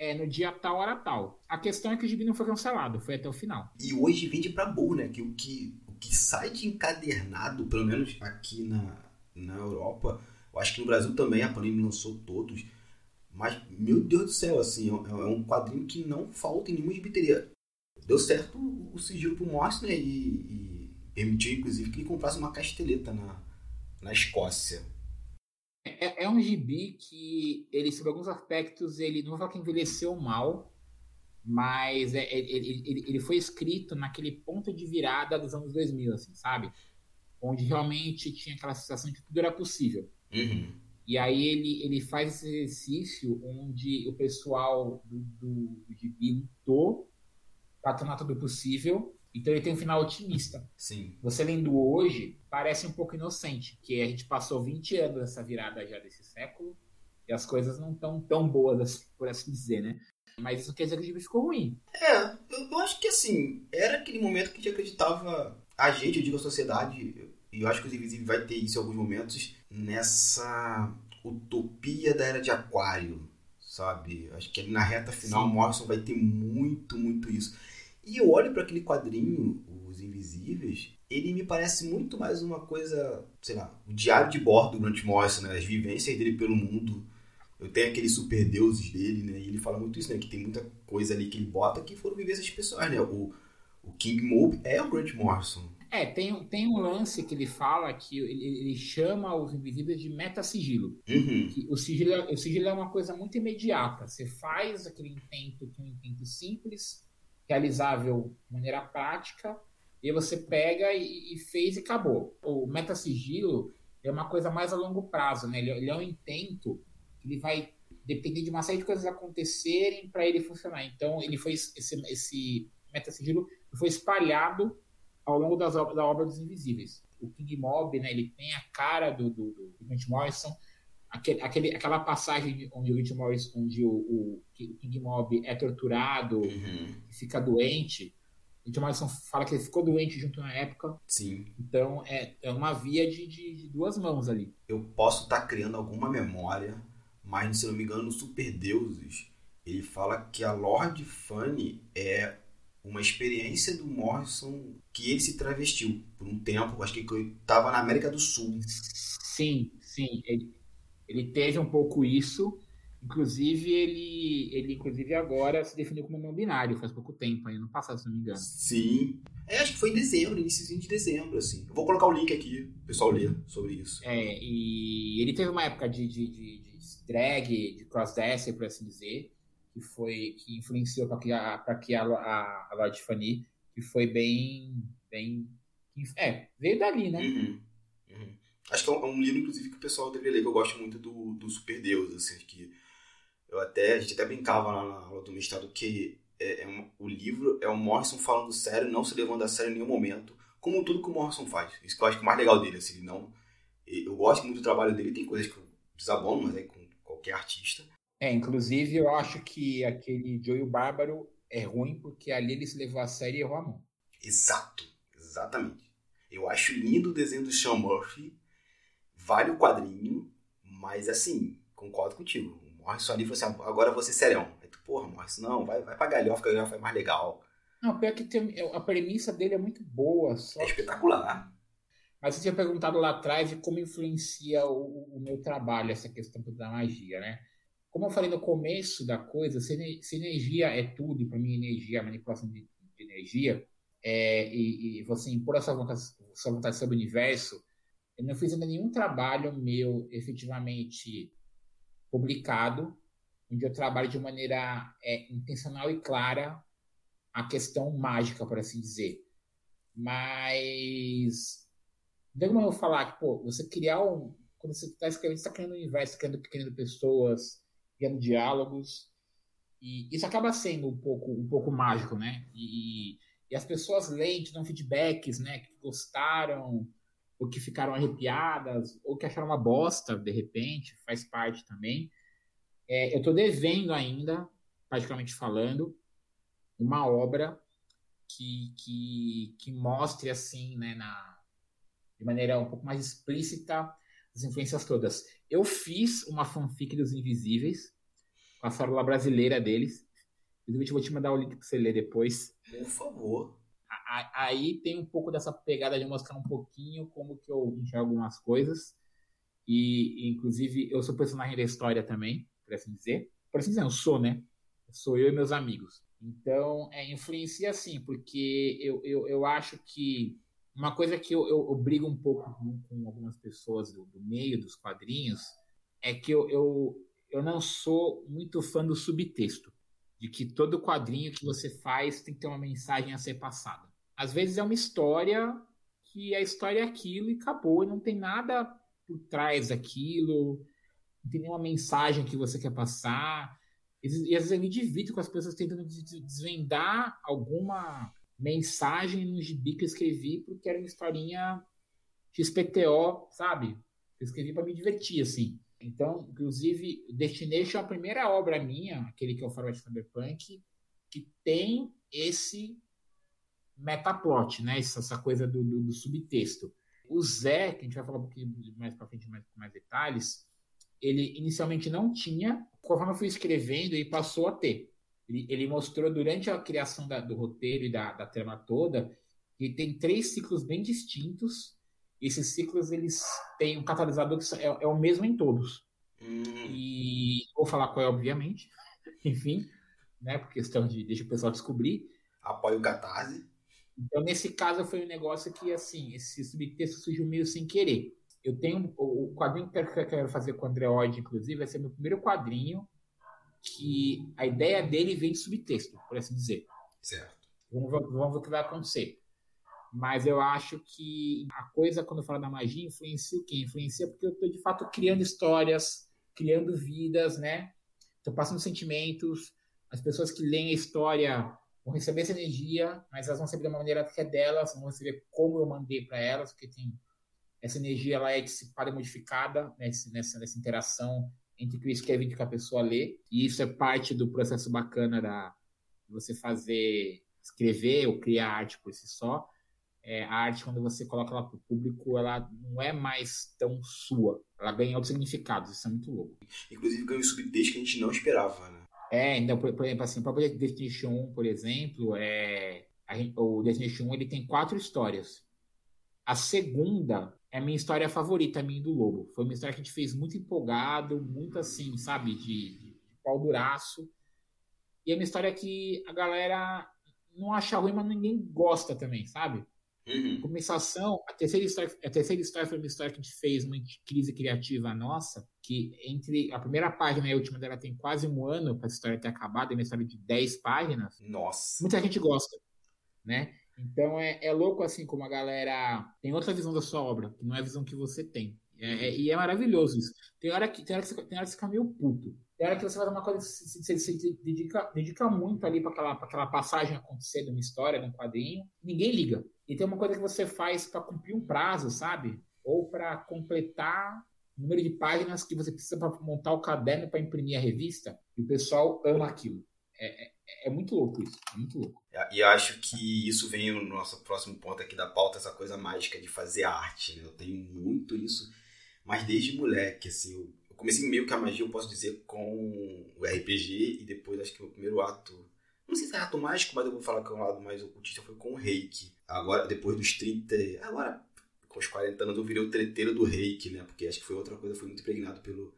é, no dia tal, hora tal. A questão é que o gibi não foi cancelado, foi até o final. E hoje vende pra burro, né? Que o que, o que sai de encadernado, pelo menos aqui na, na Europa. Eu acho que no Brasil também a Panini lançou todos. Mas, meu Deus do céu, assim, é, é um quadrinho que não falta em nenhuma gibiteria. Deu certo o sigilo pro Morse, né? E, e, permitiu, inclusive, que ele comprasse uma casteleta na, na Escócia. É, é, um gibi que, ele, sobre alguns aspectos, ele não vou falar que envelheceu mal, mas é, ele, ele, ele foi escrito naquele ponto de virada dos anos 2000, assim, sabe? Onde realmente tinha aquela sensação de que tudo era possível. Uhum. E aí ele, ele faz esse exercício onde o pessoal do, do, do gibi lutou para tornar tudo possível. Então ele tem um final otimista. Sim. Você lendo hoje, parece um pouco inocente, que a gente passou 20 anos nessa virada já desse século e as coisas não estão tão boas, assim, por assim dizer, né? Mas isso quer dizer que o gibi ficou ruim. É, eu, eu acho que assim, era aquele momento que a gente acreditava, a gente, eu digo a sociedade, e eu acho que o Invisível vai ter isso em alguns momentos, nessa utopia da era de Aquário, sabe? Acho que na reta final Sim. Morrison vai ter muito, muito isso. E eu olho para aquele quadrinho, Os Invisíveis, ele me parece muito mais uma coisa, sei lá, o diário de bordo do Grant Morrison, né? as vivências dele pelo mundo. Eu tenho aqueles super deuses dele, né? E ele fala muito isso, né? Que tem muita coisa ali que ele bota que foram vivências pessoais, né? O, o King Mob é o Grant Morrison. É, tem, tem um lance que ele fala que ele, ele chama os invisíveis de meta-sigilo. Uhum. o, sigilo é, o sigilo é uma coisa muito imediata. Você faz aquele intento que é um intento simples, realizável de maneira prática, e você pega e, e fez e acabou. O meta-sigilo é uma coisa mais a longo prazo, né? Ele, ele é um intento que ele vai depender de uma série de coisas acontecerem para ele funcionar. Então, ele foi esse, esse meta-sigilo foi espalhado ao longo das, da obra dos Invisíveis. O King Mob, né, ele tem a cara do, do, do Grant Morrison, aquele, aquele, aquela passagem onde o Grant Morrison, onde o, o King Mob é torturado, uhum. fica doente. O Grant Morrison fala que ele ficou doente junto na época. Sim. Então é, é uma via de, de, de duas mãos ali. Eu posso estar tá criando alguma memória, mas se não me engano, no Super Deuses, ele fala que a Lord Fanny é uma experiência do Morrison que ele se travestiu por um tempo, acho que estava na América do Sul. Sim, sim, ele, ele teve um pouco isso. Inclusive, ele, ele inclusive agora se definiu como não binário, faz pouco tempo, aí, no passado, se não me engano. Sim. É, acho que foi em dezembro, início de dezembro, assim. Eu vou colocar o link aqui, o pessoal ler sobre isso. É, e ele teve uma época de, de, de, de drag, de crossdresser, por assim dizer que foi que influenciou para criar para criar a, a Lord Fanny, que foi bem bem é veio dali, né? Uhum. Acho que é um, é um, livro inclusive que o pessoal deveria ler que eu gosto muito do, do Super Deus, assim que eu até a gente até brincava lá na aula do mestrado que é, é um, o livro é o Morrison falando sério, não se levando a sério em nenhum momento, como tudo que o Morrison faz. Isso que eu acho que é mais legal dele, assim, não eu gosto muito do trabalho dele, tem coisas que eu desabono, mas é com qualquer artista. É, inclusive eu acho que aquele Joey Bárbaro é ruim porque ali ele se levou a sério e errou a mão. Exato, exatamente. Eu acho lindo o desenho do Sean Murphy, vale o quadrinho, mas assim, concordo contigo. O Morrison ali falou assim, agora você serão. Aí tu, porra, Morrison, não, vai, vai pra galhofa, que galhofa é mais legal. Não, pior que tem, a premissa dele é muito boa. é espetacular. Mas você tinha perguntado lá atrás de como influencia o, o meu trabalho, essa questão da magia, né? como eu falei no começo da coisa, se, energia é tudo, para mim energia é manipulação de, de energia, é, e, e, você impor a sua vontade, sua vontade sobre o universo, eu não fiz ainda nenhum trabalho meu efetivamente publicado, onde eu trabalho de maneira é, intencional e clara a questão mágica, por assim dizer. Mas, não tem como eu falar que, pô, você criar um. Quando você está escrevendo, você está criando um universo, criando, criando pessoas, criando diálogos. E isso acaba sendo um pouco, um pouco mágico, né? E, e as pessoas leem, te dão feedbacks, né? Que gostaram, ou que ficaram arrepiadas, ou que acharam uma bosta, de repente, faz parte também. É, eu estou devendo ainda, praticamente falando, uma obra que, que, que mostre, assim, né, na, de maneira um pouco mais explícita, as influências todas. Eu fiz uma fanfic dos Invisíveis, com a fórmula brasileira deles. Inclusive, eu vou te mandar o link para você ler depois. Por favor. Aí tem um pouco dessa pegada de mostrar um pouquinho como que eu enxergo algumas coisas. E, inclusive, eu sou personagem da história também, por assim dizer. Por assim dizer, eu sou, né? Sou eu e meus amigos. Então, é, influencia sim, porque eu, eu, eu acho que uma coisa que eu, eu, eu brigo um pouco com, com algumas pessoas do, do, meio dos quadrinhos é que eu, eu, eu não sou muito fã do subtexto, de que todo quadrinho que você faz tem que ter uma mensagem a ser passada. Às vezes é uma história que a história é aquilo e acabou, e não tem nada por trás daquilo, não tem nenhuma mensagem que você quer passar. E às vezes eu me divido com as pessoas tentando desvendar alguma mensagem no gibi que eu escrevi, porque era uma historinha XPTO, sabe? Eu escrevi para me divertir, assim. Então, inclusive, Destination é a primeira obra minha, aquele que é o Faroeste Cyberpunk, que tem esse metaplot, né? Essa, essa coisa do, do, do, subtexto. O Zé, que a gente vai falar um pouquinho mais para frente, mais, com mais detalhes, ele inicialmente não tinha, conforme eu fui escrevendo, e passou a ter. Ele, ele mostrou durante a criação da, do roteiro e da, da trama toda que tem três ciclos bem distintos. Esses ciclos eles têm um catalisador que é, é o mesmo em todos. Hum. E vou falar qual é, obviamente. Enfim, né? Por questão de deixa o pessoal descobrir. Apoio o Catarse. Então, nesse caso, foi um negócio que, assim, esse subtexto surgiu meio sem querer. Eu tenho o quadrinho que eu quero fazer com o André Odd, inclusive, vai ser meu primeiro quadrinho que a ideia dele vem de subtexto, por assim dizer. Certo. Vamos ver, vamos ver o que vai acontecer. Mas eu acho que a coisa, quando eu falo da magia, influencia o quê? Influencia porque eu estou, de fato, criando histórias, criando vidas, né? Estou passando sentimentos. As pessoas que leem a história vão receber essa energia, mas elas vão receber de uma maneira que é delas, vão receber como eu mandei para elas, porque tem essa energia ela é dissipada e modificada né, nessa, nessa interação entre o que escreve e o que a pessoa lê. E isso é parte do processo bacana da você fazer, escrever ou criar arte por si só. É, a arte, quando você coloca ela para o público, ela não é mais tão sua. Ela ganha outros significados. Isso é muito louco. Inclusive ganha um subtexto que a gente não esperava, né? É, então, por, por exemplo, assim, o próprio Destination 1, por exemplo, é, gente, o Destination 1 ele tem quatro histórias. A segunda é a minha história favorita, a minha do Lobo. Foi uma história que a gente fez muito empolgado, muito assim, sabe, de, de pau duraço. E é uma história que a galera não acha ruim, mas ninguém gosta também, sabe? Uhum. Compensação, a terceira, história, a terceira história foi uma história que a gente fez, uma crise criativa nossa, que entre a primeira página e a última dela tem quase um ano para a história ter acabado, é uma história de 10 páginas. Nossa. Muita gente gosta, né? Então é, é louco assim como a galera tem outra visão da sua obra, que não é a visão que você tem. É, é, e é maravilhoso isso. Tem hora que, tem hora que, você, tem hora que você fica meio puto. Tem hora que você faz uma coisa, você, você dedica, dedica muito ali para aquela, aquela passagem acontecer de uma história, de um quadrinho. Ninguém liga. E tem uma coisa que você faz para cumprir um prazo, sabe? Ou para completar o número de páginas que você precisa para montar o caderno para imprimir a revista. E o pessoal ama aquilo. É, é, é, muito louco isso. É muito louco. E acho que isso vem no nosso próximo ponto aqui da pauta, essa coisa mágica de fazer arte. Né? Eu tenho muito isso, mas desde moleque, assim, eu comecei meio que a magia, eu posso dizer, com o RPG e depois acho que o primeiro ato não sei se é ato mágico, mas eu vou falar que é um lado mais ocultista foi com o reiki. Agora, depois dos 30. Agora, com os 40 anos, eu virei o treteiro do reiki, né? Porque acho que foi outra coisa, foi muito impregnado pelo,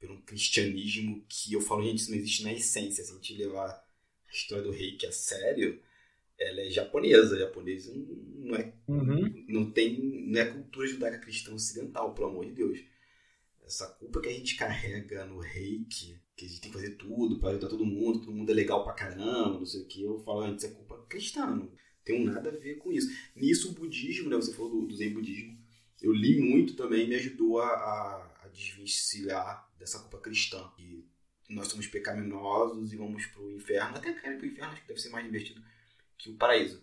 pelo cristianismo que eu falo, gente, isso não existe na essência. Se a gente levar a história do reiki a sério, ela é japonesa. Japonesa não é. Uhum. Não tem. Não é cultura judaica cristã ocidental, pelo amor de Deus. Essa culpa que a gente carrega no reiki que a gente tem que fazer tudo para ajudar todo mundo, todo mundo é legal pra caramba, não sei o que. Eu falo, antes é culpa cristã, não tem nada a ver com isso. Nisso o budismo, né, você falou do, do zen budismo, eu li muito também me ajudou a, a, a desvencilhar dessa culpa cristã. E nós somos pecaminosos e vamos pro inferno. Até cair pro inferno acho que deve ser mais divertido que o paraíso.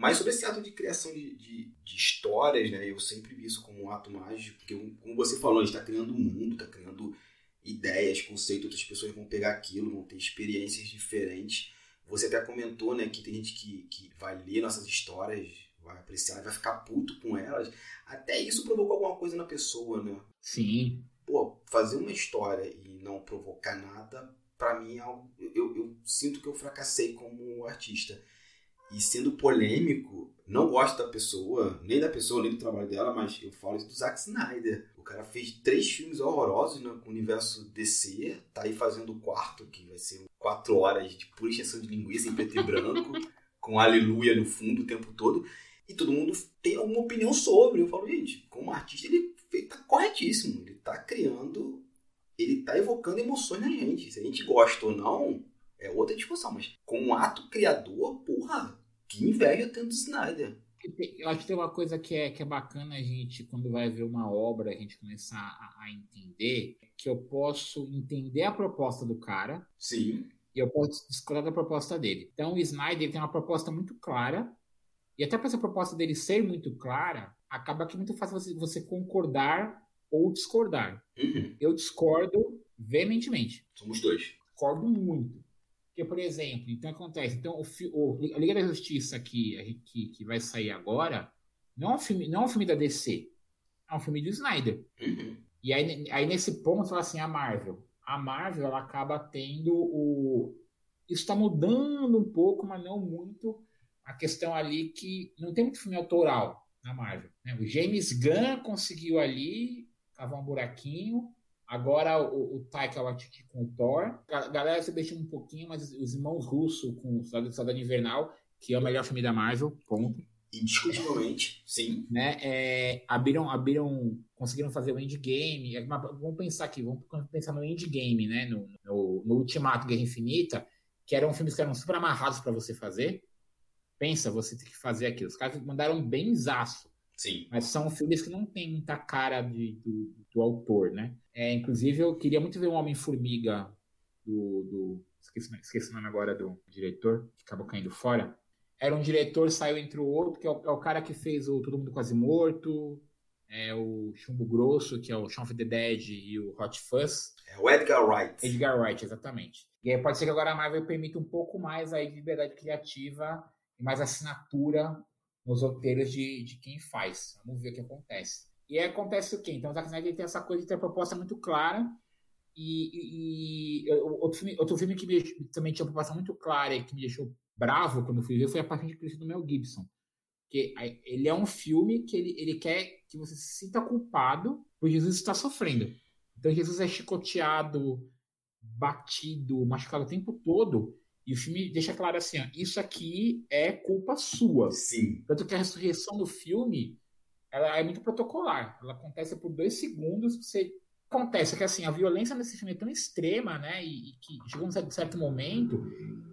Mas sobre esse ato de criação de, de, de, histórias, né? Eu sempre vi isso como um ato mágico, porque, como você falou, a gente está criando um mundo, está criando ideias, conceitos, outras pessoas vão pegar aquilo, vão ter experiências diferentes. Você até comentou, né, que tem gente que, que vai ler nossas histórias, vai apreciar, vai ficar puto com elas. Até isso provocou alguma coisa na pessoa, né? Sim. Pô, fazer uma história e não provocar nada, para mim é algo. Eu, eu, eu, sinto que eu fracassei como artista. E sendo polêmico, não gosto da pessoa, nem da pessoa, nem do trabalho dela, mas eu falo isso do Zack Snyder. O cara fez três filmes horrorosos no universo DC, tá aí fazendo o quarto, que vai ser quatro horas de pura extensão de linguiça em preto e branco, com aleluia no fundo o tempo todo, e todo mundo tem alguma opinião sobre. Eu falo, gente, como artista ele tá corretíssimo, ele tá criando, ele tá evocando emoções na gente. Se a gente gosta ou não, é outra discussão, mas como ato criador, porra, que inveja tendo do Snyder. Eu acho que tem uma coisa que é, que é bacana a gente, quando vai ver uma obra, a gente começar a, a entender que eu posso entender a proposta do cara. Sim. E eu posso discordar da proposta dele. Então o Snyder tem uma proposta muito clara. E até para essa proposta dele ser muito clara, acaba que é muito fácil você, você concordar ou discordar. Uhum. Eu discordo veementemente. Somos dois. Discordo muito. Porque, por exemplo, então acontece, então o, o a Liga da Justiça que, que, que vai sair agora não é, um filme, não é um filme da DC, é um filme do Snyder. Uhum. E aí, aí nesse ponto, fala assim, a Marvel. A Marvel ela acaba tendo o. Isso está mudando um pouco, mas não muito. A questão ali que não tem muito filme autoral na Marvel. Né? O James Gunn conseguiu ali cavar um buraquinho Agora o, o Taika Waititi com o Thor. A galera se deixa um pouquinho, mas os irmãos russos com o Soldado Invernal, que é o melhor filme da Marvel, ponto. Indiscutivelmente, sim. Né? É, abriram, abriram, conseguiram fazer o endgame. É vamos pensar aqui, vamos pensar no endgame, né? No, no, no Ultimato Guerra Infinita, que eram filmes que eram super amarrados para você fazer. Pensa, você tem que fazer aquilo. Os caras mandaram bem zaço. Sim. Mas são filmes que não tem muita cara de, do, do autor, né? É, inclusive, eu queria muito ver um Homem-Formiga do, do. Esqueci, esqueci o nome agora do diretor, que acabou caindo fora. Era um diretor, saiu entre o outro, que é o, é o cara que fez o Todo Mundo Quase Morto, é o Chumbo Grosso, que é o Shaun of the Dead e o Hot Fuzz. É o Edgar Wright. Edgar Wright, exatamente. E aí pode ser que agora a Marvel permita um pouco mais aí de liberdade criativa e mais assinatura nos roteiros de, de quem faz. Vamos ver o que acontece. E aí acontece o quê? Então o Zack Snyder tem essa coisa de ter proposta muito clara. E, e, e outro, filme, outro filme que me, também tinha uma proposta muito clara e que me deixou bravo quando fui ver foi A Paixão de Cristo do Mel Gibson. Que ele é um filme que ele, ele quer que você se sinta culpado por Jesus estar sofrendo. Então Jesus é chicoteado, batido, machucado o tempo todo. E o filme deixa claro assim: ó, isso aqui é culpa sua. Sim. Tanto que a ressurreição do filme ela é muito protocolar. Ela acontece por dois segundos. Você acontece que assim a violência nesse filme é tão extrema, né? E, e que chegou um certo, certo momento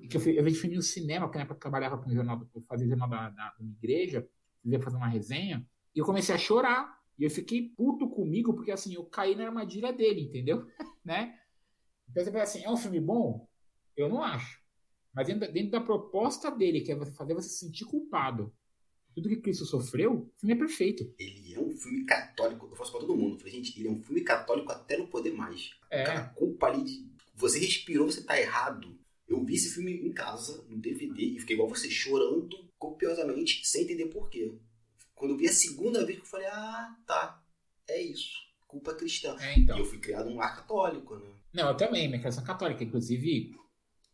que eu, fui, eu filme no cinema, porque na época eu trabalhava com um jornal, eu fazia jornal da, da, da igreja, ia fazer uma resenha e eu comecei a chorar. E eu fiquei puto comigo porque assim eu caí na armadilha dele, entendeu? né? Então você pensa assim, é um filme bom? Eu não acho. Mas dentro, dentro da proposta dele, que é você fazer você se sentir culpado tudo que Cristo sofreu, o filme é perfeito. Ele é um filme católico. Eu faço pra todo mundo. Eu falei, gente, ele é um filme católico até não poder mais. É. Cara, a culpa ali de. Você respirou, você tá errado. Eu vi esse filme em casa, no DVD, e fiquei igual você, chorando copiosamente, sem entender porquê. Quando eu vi a segunda vez, eu falei, ah, tá. É isso. Culpa cristã. É, então. E eu fui criado num lar católico, né? Não, eu também, minha criação católica. Inclusive,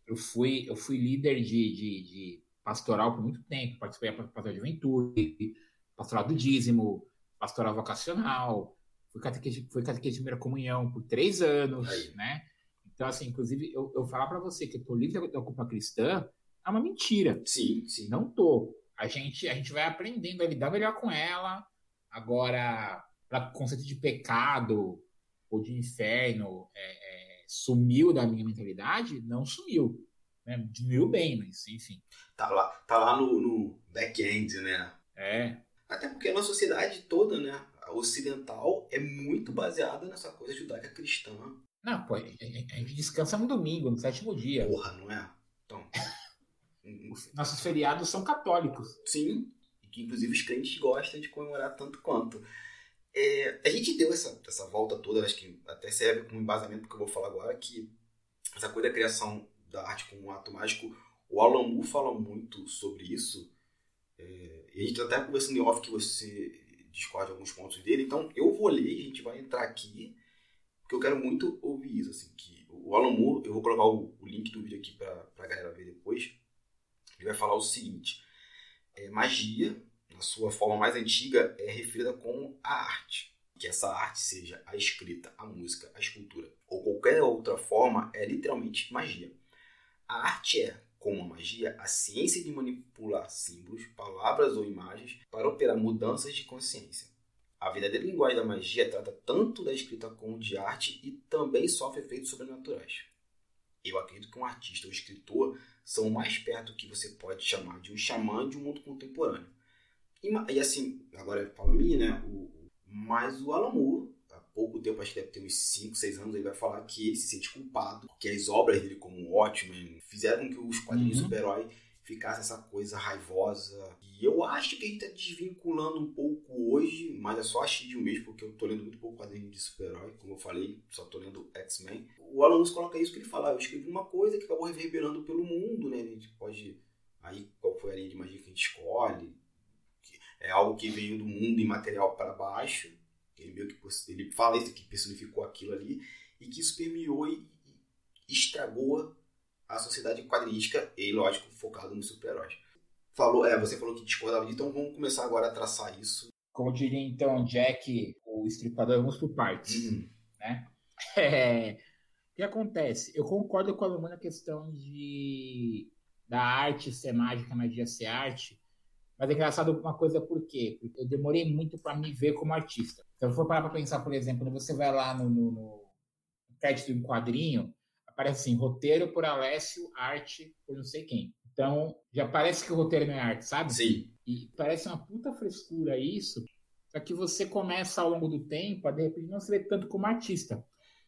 eu fui, eu fui líder de, de, de pastoral por muito tempo. Participei da pastoral de juventude, pastoral do dízimo, pastoral vocacional, fui catequista, fui catequista de primeira comunhão por três anos, Aí. né? Então, assim, inclusive, eu, eu falar para você que eu tô livre da culpa cristã é uma mentira. Sim, sim. Não tô. A gente, a gente vai aprendendo a lidar melhor com ela. Agora, para conceito de pecado ou de inferno é, sumiu da minha mentalidade? Não sumiu. Né? Diminuiu bem, mas enfim. Tá lá, tá lá no, no back-end, né? É. Até porque a nossa sociedade toda, né? A ocidental é muito baseada nessa coisa judaica cristã. Não, pô, a gente descansa no domingo, no sétimo dia. Porra, não é? Então. Nossos feriados são católicos. Sim, e que inclusive os crentes gostam de comemorar tanto quanto. É, a gente deu essa, essa volta toda, acho que até serve como embasamento porque eu vou falar agora, que essa coisa da criação da arte como um ato mágico, o Alan Moore fala muito sobre isso. É, e a gente está até conversando em off que você discorda alguns pontos dele, então eu vou ler, a gente vai entrar aqui, porque eu quero muito ouvir isso. Assim, que o Alan Moore, eu vou colocar o, o link do vídeo aqui para a galera ver depois, ele vai falar o seguinte, É, magia, na sua forma mais antiga, é referida como a arte. Que essa arte seja a escrita, a música, a escultura ou qualquer outra forma é literalmente magia. A arte é, como a magia, a ciência de manipular símbolos, palavras ou imagens para operar mudanças de consciência. A verdadeira linguagem da magia trata tanto da escrita como de arte e também sofre efeitos sobrenaturais. Eu acredito que um artista ou escritor são mais perto que você pode chamar de um xamã de um mundo contemporâneo. E, e assim, agora fala mim, né? O, mas o Alan Moore, há pouco tempo, acho que deve ter uns 5, 6 anos, ele vai falar que ele se sente culpado, porque as obras dele, como Watchmen, fizeram com que os quadrinhos uhum. super-herói ficasse essa coisa raivosa. E eu acho que gente tá desvinculando um pouco hoje, mas é só achismo mesmo, porque eu tô lendo muito pouco quadrinho de super-herói, como eu falei, só tô lendo X-Men. O Alan coloca isso que ele fala, eu escrevi uma coisa que acabou reverberando pelo mundo, né? A gente pode... Aí, qual foi a linha de magia que a gente escolhe? É algo que veio do mundo imaterial para baixo. Ele meio que ele fala isso que personificou aquilo ali e que isso permeou e, estragou a sociedade quadrinística e, lógico, focado nos super-heróis. Falou, é, você falou que discordava então vamos começar agora a traçar isso. Como diria então Jack, o estripador, vamos por partes. Uhum. Né? É, o que acontece? Eu concordo com a Lumana na questão de da arte ser mágica, magia ser arte, mas é engraçado uma coisa por quê? Porque eu demorei muito para me ver como artista. Então, se eu for parar para pensar, por exemplo, quando você vai lá no, no, no crédito de um quadrinho, aparece assim, roteiro por Alessio, arte por não sei quem. Então, já parece que o roteiro não é arte, sabe? Sim. E parece uma puta frescura isso, só que você começa ao longo do tempo a, de repente, não se ver tanto como artista.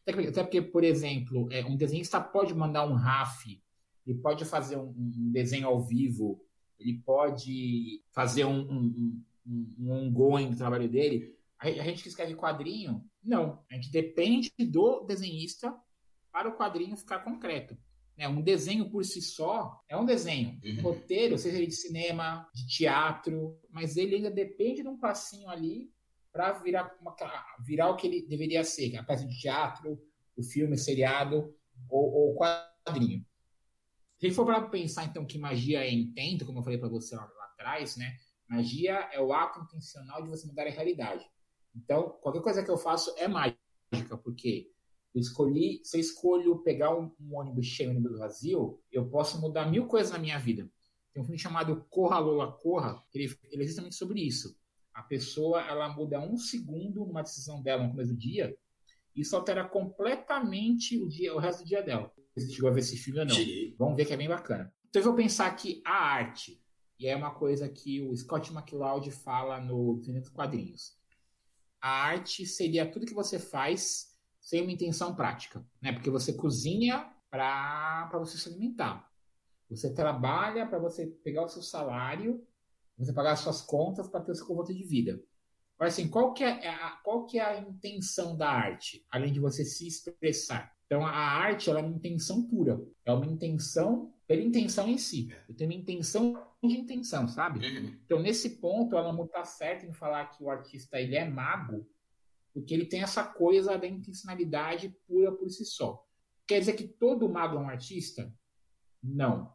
Até porque, por exemplo, é, um desenhista pode mandar um RAF, ele pode fazer um, um desenho ao vivo, ele pode fazer um, um, um, um ongoing do trabalho dele. A gente que escreve quadrinho, não. A gente depende do desenhista para o quadrinho ficar concreto. Né? Um desenho por si só é um desenho. Um uhum. roteiro, seja ele de cinema, de teatro, mas ele ainda depende de um passinho ali para virar, virar o que ele deveria ser, é a peça de teatro, o filme, seriado ou, ou quadrinho. Se for para pensar, então, que magia é intento, como eu falei para você lá, lá, atrás, né? Magia é o ato intencional de você mudar a realidade. Então, qualquer coisa que eu faço é mágica, porque eu escolhi, se eu escolho pegar um, um ônibus cheio, um ônibus vazio, eu posso mudar mil coisas na minha vida. Tem um filme chamado Corra Lola Corra, que ele, ele é justamente sobre isso. A pessoa, ela muda um segundo numa decisão dela no começo do dia, e isso altera completamente o dia, o resto do dia dela. Você chegou a ver esse filme ou não? Cheguei. Vamos ver que é bem bacana. Então eu vou pensar que a arte, e é uma coisa que o Scott McCloud fala no Infinito Quadrinhos. A arte seria tudo que você faz sem uma intenção prática, né? Porque você cozinha para você se alimentar. Você trabalha para você pegar o seu salário, você pagar as suas contas para ter o seu conforto de vida. Agora, assim, qual que, é a, qual que é a intenção da arte, além de você se expressar? Então, a arte ela é uma intenção pura. É uma intenção pela intenção em si. Eu tenho uma intenção de intenção, sabe? Uhum. Então, nesse ponto, ela não está certa em falar que o artista ele é mago, porque ele tem essa coisa da intencionalidade pura por si só. Quer dizer que todo mago é um artista? Não.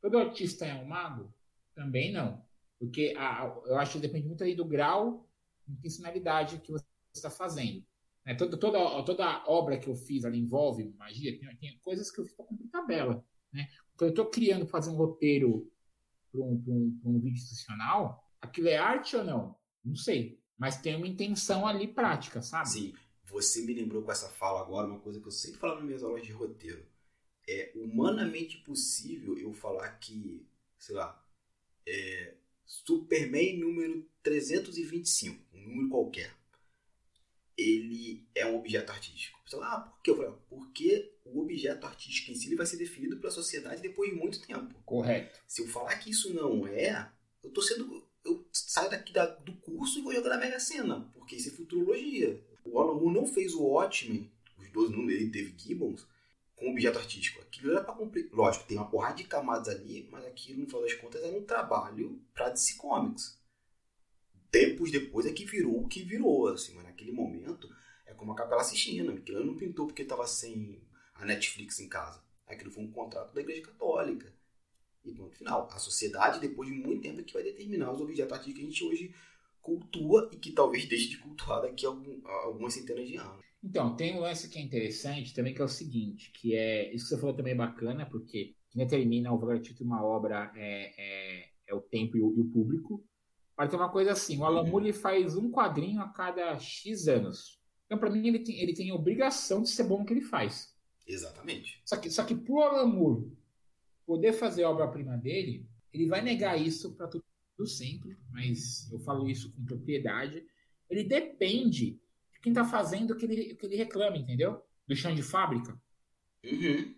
Todo artista é um mago? Também não. Porque a, eu acho que depende muito aí do grau de intencionalidade que você está fazendo. Né? Toda, toda, toda obra que eu fiz ela envolve magia, tem, tem coisas que eu fiz para cumprir tabela. Né? Quando eu estou criando, fazer um roteiro para um, um, um vídeo institucional, aquilo é arte ou não? Não sei mas tem uma intenção ali prática, sabe? Sim. Você me lembrou com essa fala agora uma coisa que eu sempre falo nas minhas aulas de roteiro. É humanamente possível eu falar que, sei lá, é, Superman número 325, um número qualquer, ele é um objeto artístico. Você fala, ah, por quê? Eu falo, porque o objeto artístico em si ele vai ser definido pela sociedade depois de muito tempo. Correto. Se eu falar que isso não é, eu estou sendo eu saio daqui da, do curso e vou jogar na Mega Sena, porque isso é futurologia. O Alan Moore não fez o Watchmen, os 12 números, ele teve Gibbons, com objeto artístico. Aquilo era para cumprir. Lógico, tem uma porrada de camadas ali, mas aquilo, no final das contas, era um trabalho para DC Comics. Tempos depois é que virou o que virou, assim, mas naquele momento é como a Capela Sistina. Aquilo não pintou porque estava sem a Netflix em casa. Aquilo foi um contrato da Igreja Católica. e ponto final. A sociedade, depois de muito tempo, é que vai determinar os objetos artísticos que a gente hoje cultua e que talvez deixe de cultuar daqui a, algum, a algumas centenas de anos. Então, tem um lance que é interessante também, que é o seguinte, que é, isso que você falou também é bacana, porque quem determina o valor de uma obra é, é, é o tempo e o, e o, público. Mas tem uma coisa assim, o Alan Moore ele faz um quadrinho a cada X anos. Então, para mim, ele tem, ele tem a obrigação de ser bom no que ele faz. Exatamente. Só que, só que pro Alan Moore poder fazer a obra-prima dele, ele vai negar isso para tudo sempre, mas eu falo isso com propriedade. Ele depende de quem está fazendo o que ele, o que ele reclama, entendeu? Do chão de fábrica. Uhum.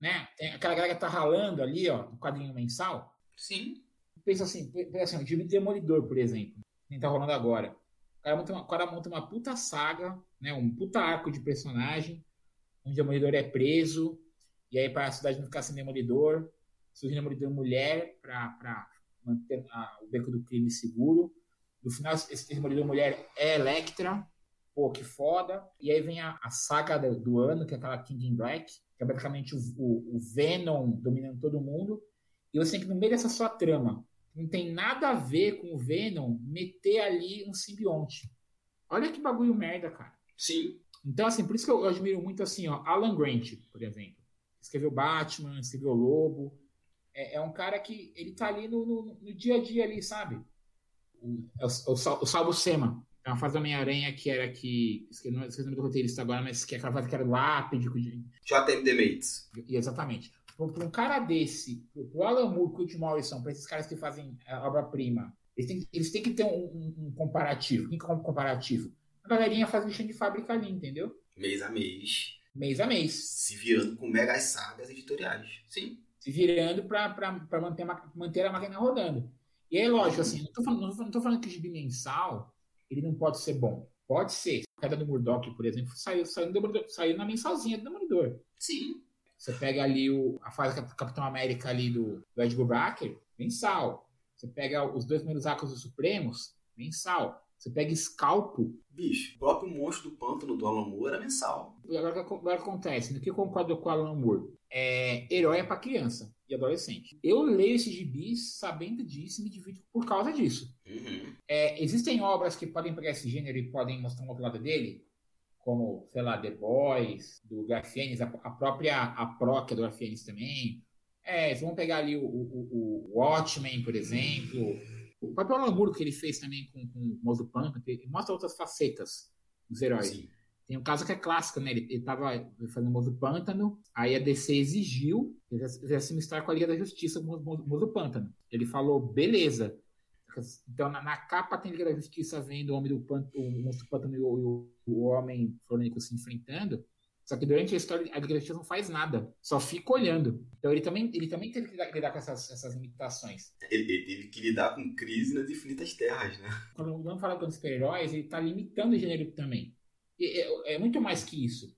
Né? Tem aquela galera que tá ralando ali, ó, no quadrinho mensal. Sim. Pensa assim, pensa assim, o Demolidor, por exemplo, quem tá rolando agora. O cara monta uma, o cara monta uma puta saga, né? Um puta arco de personagem, onde o Demolidor é preso, e aí para a cidade não ficar sem Demolidor, surge Demolidor mulher para manter a, o beco do crime seguro. No final, esse Demolidor mulher é Electra, pô, que foda. E aí vem a, a saga do, do, ano, que é aquela King in Black, que é basicamente o, o, o Venom dominando todo mundo. E você tem que, no meio dessa sua trama, não tem nada a ver com o Venom, meter ali um simbionte. Olha que bagulho merda, cara. Sim. Então, assim, por isso que eu, admiro muito, assim, ó, Alan Grant, por exemplo. Escreveu Batman, escreveu Lobo. É, é um cara que ele tá ali no, no, no, dia a dia ali, sabe? O, é o, o, o Salvo Sema. É uma fase da Homem-Aranha que era que. Esqueci o nome do roteirista agora, mas que é aquela fase que era lápide. JM The Mates. Exatamente. Para um cara desse, pro Alan Moore, Kurt Morrison, para esses caras que fazem a obra-prima, eles têm, eles têm que ter um, um, um comparativo. O que é um comparativo? A galerinha faz lixão de fábrica ali, entendeu? Mês a mês. Mês a mês. Se virando com megas sagas editoriais. Sim. Se virando para manter, manter a máquina rodando. E aí, lógico, assim, não tô falando, não tô falando que o gibi mensal ele não pode ser bom. Pode ser. A queda do Murdoch, por exemplo, saiu, saiu, saiu na mensalzinha do Demolidor. Sim. Você pega ali o, a fase do Capitão América ali do, do Ed Brubaker, mensal. Você pega os dois primeiros arcos dos Supremos, mensal. Você pega escalpo. Bicho, o próprio monstro do pântano do Alan Moore era mensal. E agora o que acontece? No que eu concordo com o Alan Moore? É, herói é para criança e adolescente. Eu leio esses gibis sabendo disso e me divido por causa disso. Uhum. É, existem obras que podem pegar esse gênero e podem mostrar um outro lado dele, como, sei lá, The Boys, do Garfienes, a, a própria a Proc do Garfienes também. É, vamos pegar ali o, o, o Watchmen, por exemplo. O próprio Alan que ele fez também com, com o Mozo Pântano, mostra outras facetas dos heróis. Sim. Tem um caso que é clássico, né? Ele, estava fazendo o Mozo Pântano, aí a DC exigiu que ele uma história com a Liga da Justiça com o Mozo Pântano. Ele falou, beleza. Então, na, na, capa tem a Liga da Justiça vendo o Homem do Pântano, o Monstro Pântano e o, o, Homem Florênico se enfrentando. Só que durante a história, a Liga não faz nada, só fica olhando. Então ele também, ele também teve que lidar, lidar com essas, essas limitações. Ele, ele, teve que lidar com crise nas infinitas terras, né? Quando vamos falar com super-heróis, ele está limitando o gênero também. E, é, é, muito mais que isso.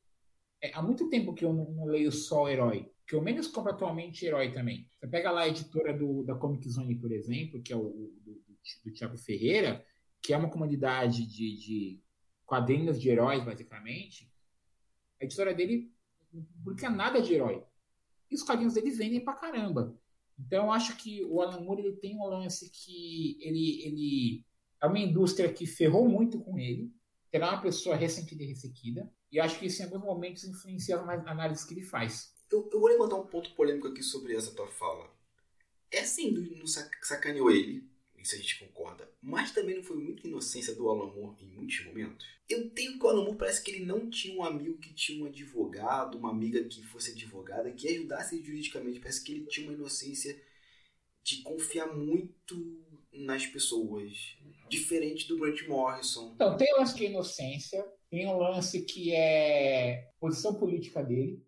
É, há muito tempo que eu não, não leio só herói. Que eu menos compro atualmente herói também. Você pega lá a editora do, da Comic Zone, por exemplo, que é o do, do, Thiago Ferreira, que é uma comunidade de, de quadrinhos de heróis, basicamente a editora dele não publica nada de herói. E os quadrinhos dele vendem pra caramba. Então eu acho que o Alan Moore ele tem um lance que ele, ele é uma indústria que ferrou muito com ele. Terá uma pessoa ressentida e ressequida. E acho que isso em alguns momentos influencia as análises que ele faz. Eu, eu vou levantar um ponto polêmico aqui sobre essa tua fala. Essa indústria sacaneou ele isso a gente concorda. Mas também não foi muita inocência do Alan Moore em muitos momentos. Eu tenho que o Alan Moore parece que ele não tinha um amigo que tinha um advogado, uma amiga que fosse advogada, que ajudasse juridicamente. Parece que ele tinha uma inocência de confiar muito nas pessoas. Diferente do Grant Morrison. Então, tem o lance é inocência, tem o lance que é posição política dele.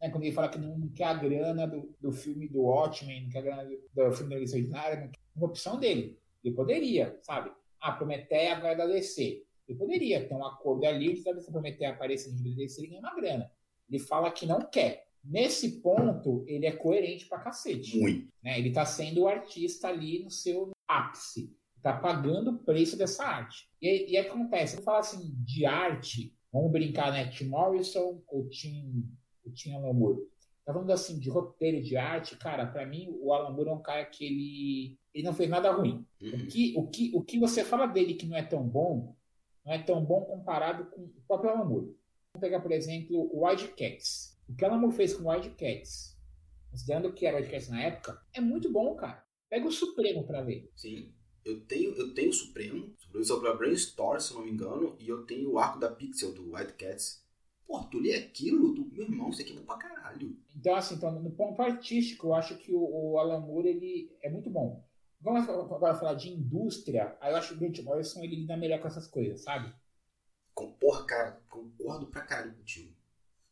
Né, quando ele fala que não quer a grana do, do filme do Watchmen, não quer a grana do, do filme da Lista Ordinária, uma opção dele. Ele poderia, sabe? Ah, Prometeia vai da DC. Ele poderia ter um acordo ali de saber se Prometeia aparecer no gibi da DC, ele ganha uma grana. Ele fala que não quer. Nesse ponto, ele é coerente pra cacete. Muito. Né? Ele tá sendo o artista ali no seu ápice. Tá pagando o preço dessa arte. E, e acontece, eu falo assim, de arte, vamos brincar, né? Tim Morrison ou Tim, Tim? Tá falando assim de roteiro de arte, cara, para mim o Alan Moore é um cara que ele, ele não fez nada ruim. Uhum. O, que, o, que, o que você fala dele que não é tão bom, não é tão bom comparado com o próprio Alan Moore. Vamos pegar, por exemplo, o Wild Cats. O que Alan Moore fez com o Wild Cats, considerando que era Wild Cats na época, é muito bom, cara. Pega o Supremo para ver. Sim. Eu tenho, eu tenho o Supremo, Supremo sobre a Brainstorm, se não me engano, e eu tenho o arco da Pixel do White Cats. Pô, tu lê aquilo, tu, meu irmão, isso aqui é bom pra caralho. Então, assim, então, no ponto artístico, eu acho que o, o Alan Moore, ele é muito bom. Vamos agora falar de indústria, aí eu acho que o Grant Morrison, ele lida melhor com essas coisas, sabe? Porra, cara, concordo pra caralho contigo.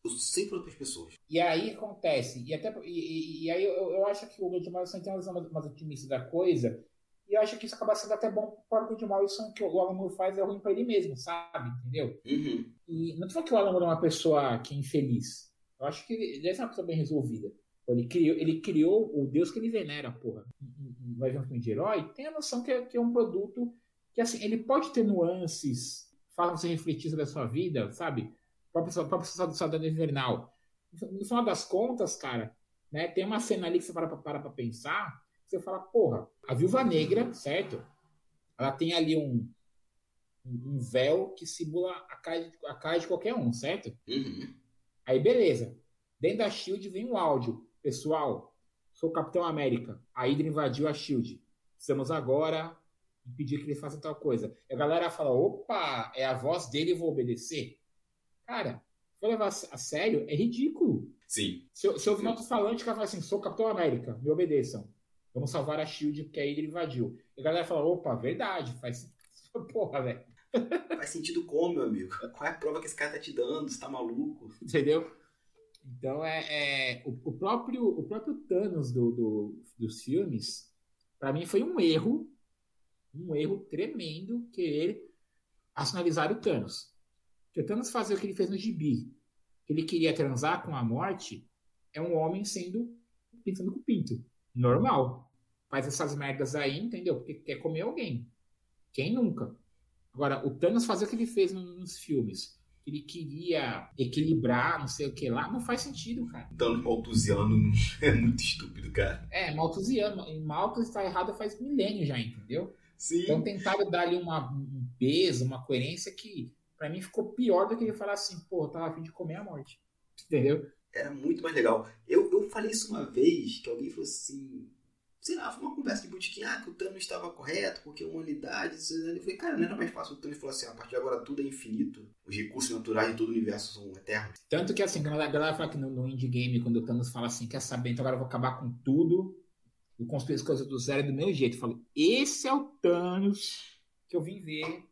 Eu sempre falo as pessoas. E aí acontece, e, até, e, e, aí eu, eu, acho que o Grant Morrison tem umas, umas otimistas da coisa, e eu acho que isso acaba sendo até bom para o Grant Morrison, que o Alan Moore faz é ruim para ele mesmo, sabe? Entendeu? Uhum. E não tô falando que o Alan Moore é uma pessoa que é infeliz. Eu acho que ele ser uma pessoa bem resolvida. Ele criou, ele criou o Deus que ele venera, porra. Vai ver um filme de herói, tem a noção que é, que é um produto que, assim, ele pode ter nuances, fala você refletir sobre a sua vida, sabe? O próprio Soldado Invernal. No final das contas, cara, né, tem uma cena ali que você para para pra pensar, você fala, porra, a Viúva Negra, certo? Ela tem ali um, um véu que simula a cara, de, a cara de qualquer um, certo? Uhum. Aí, beleza. Dentro da SHIELD vem um áudio. Pessoal, sou o Capitão América. A Hydra invadiu a SHIELD. Precisamos agora impedir que ele faça tal coisa. E a galera fala, opa, é a voz dele, eu vou obedecer. Cara, for levar a sério, é ridículo. Sim. Se eu, se eu ouvir um alto-falante que fala assim, sou o Capitão América, me obedeçam. Vamos salvar a Shield porque a Hydra invadiu. E a galera fala, opa, verdade, faz. Porra, velho. Faz sentido como, meu amigo? Qual é a prova que esse cara tá te dando? Você tá maluco? Entendeu? Então é, é o, o, próprio o próprio Thanos do, do dos filmes, para mim foi um erro, um erro tremendo que ele racionalizar o Thanos. Que o Thanos fazer o que ele fez no gibi, ele queria transar com a morte, é um homem sendo pensando com pinto. Normal. Faz essas merdas aí, entendeu? Porque quer comer alguém. Quem nunca? Agora, o Thanos fazer o que ele fez nos filmes. Ele queria equilibrar, não sei o que lá. Não faz sentido, cara. Thanos maltusiano é muito estúpido, cara. É, maltusiano. E Malthus está errado faz milênios já, entendeu? Sim. Então tentaram dar ali uma, um peso, uma coerência que para mim ficou pior do que ele falar assim, pô, eu tava a fim de comer a morte. Entendeu? Era muito mais legal. Eu, eu falei isso uma vez, que alguém falou assim, sei lá, foi uma conversa de botiquim, ah, que o Thanos estava correto, porque a humanidade. Eu falei, cara, não era mais fácil. O Thanos falou assim: a partir de agora tudo é infinito, os recursos naturais de todo o universo são eternos. Tanto que assim, quando a galera fala que no, no indie game, quando o Thanos fala assim, quer saber, então agora eu vou acabar com tudo, e construir as coisas do zero do meu jeito. Eu falo, esse é o Thanos que eu vim ver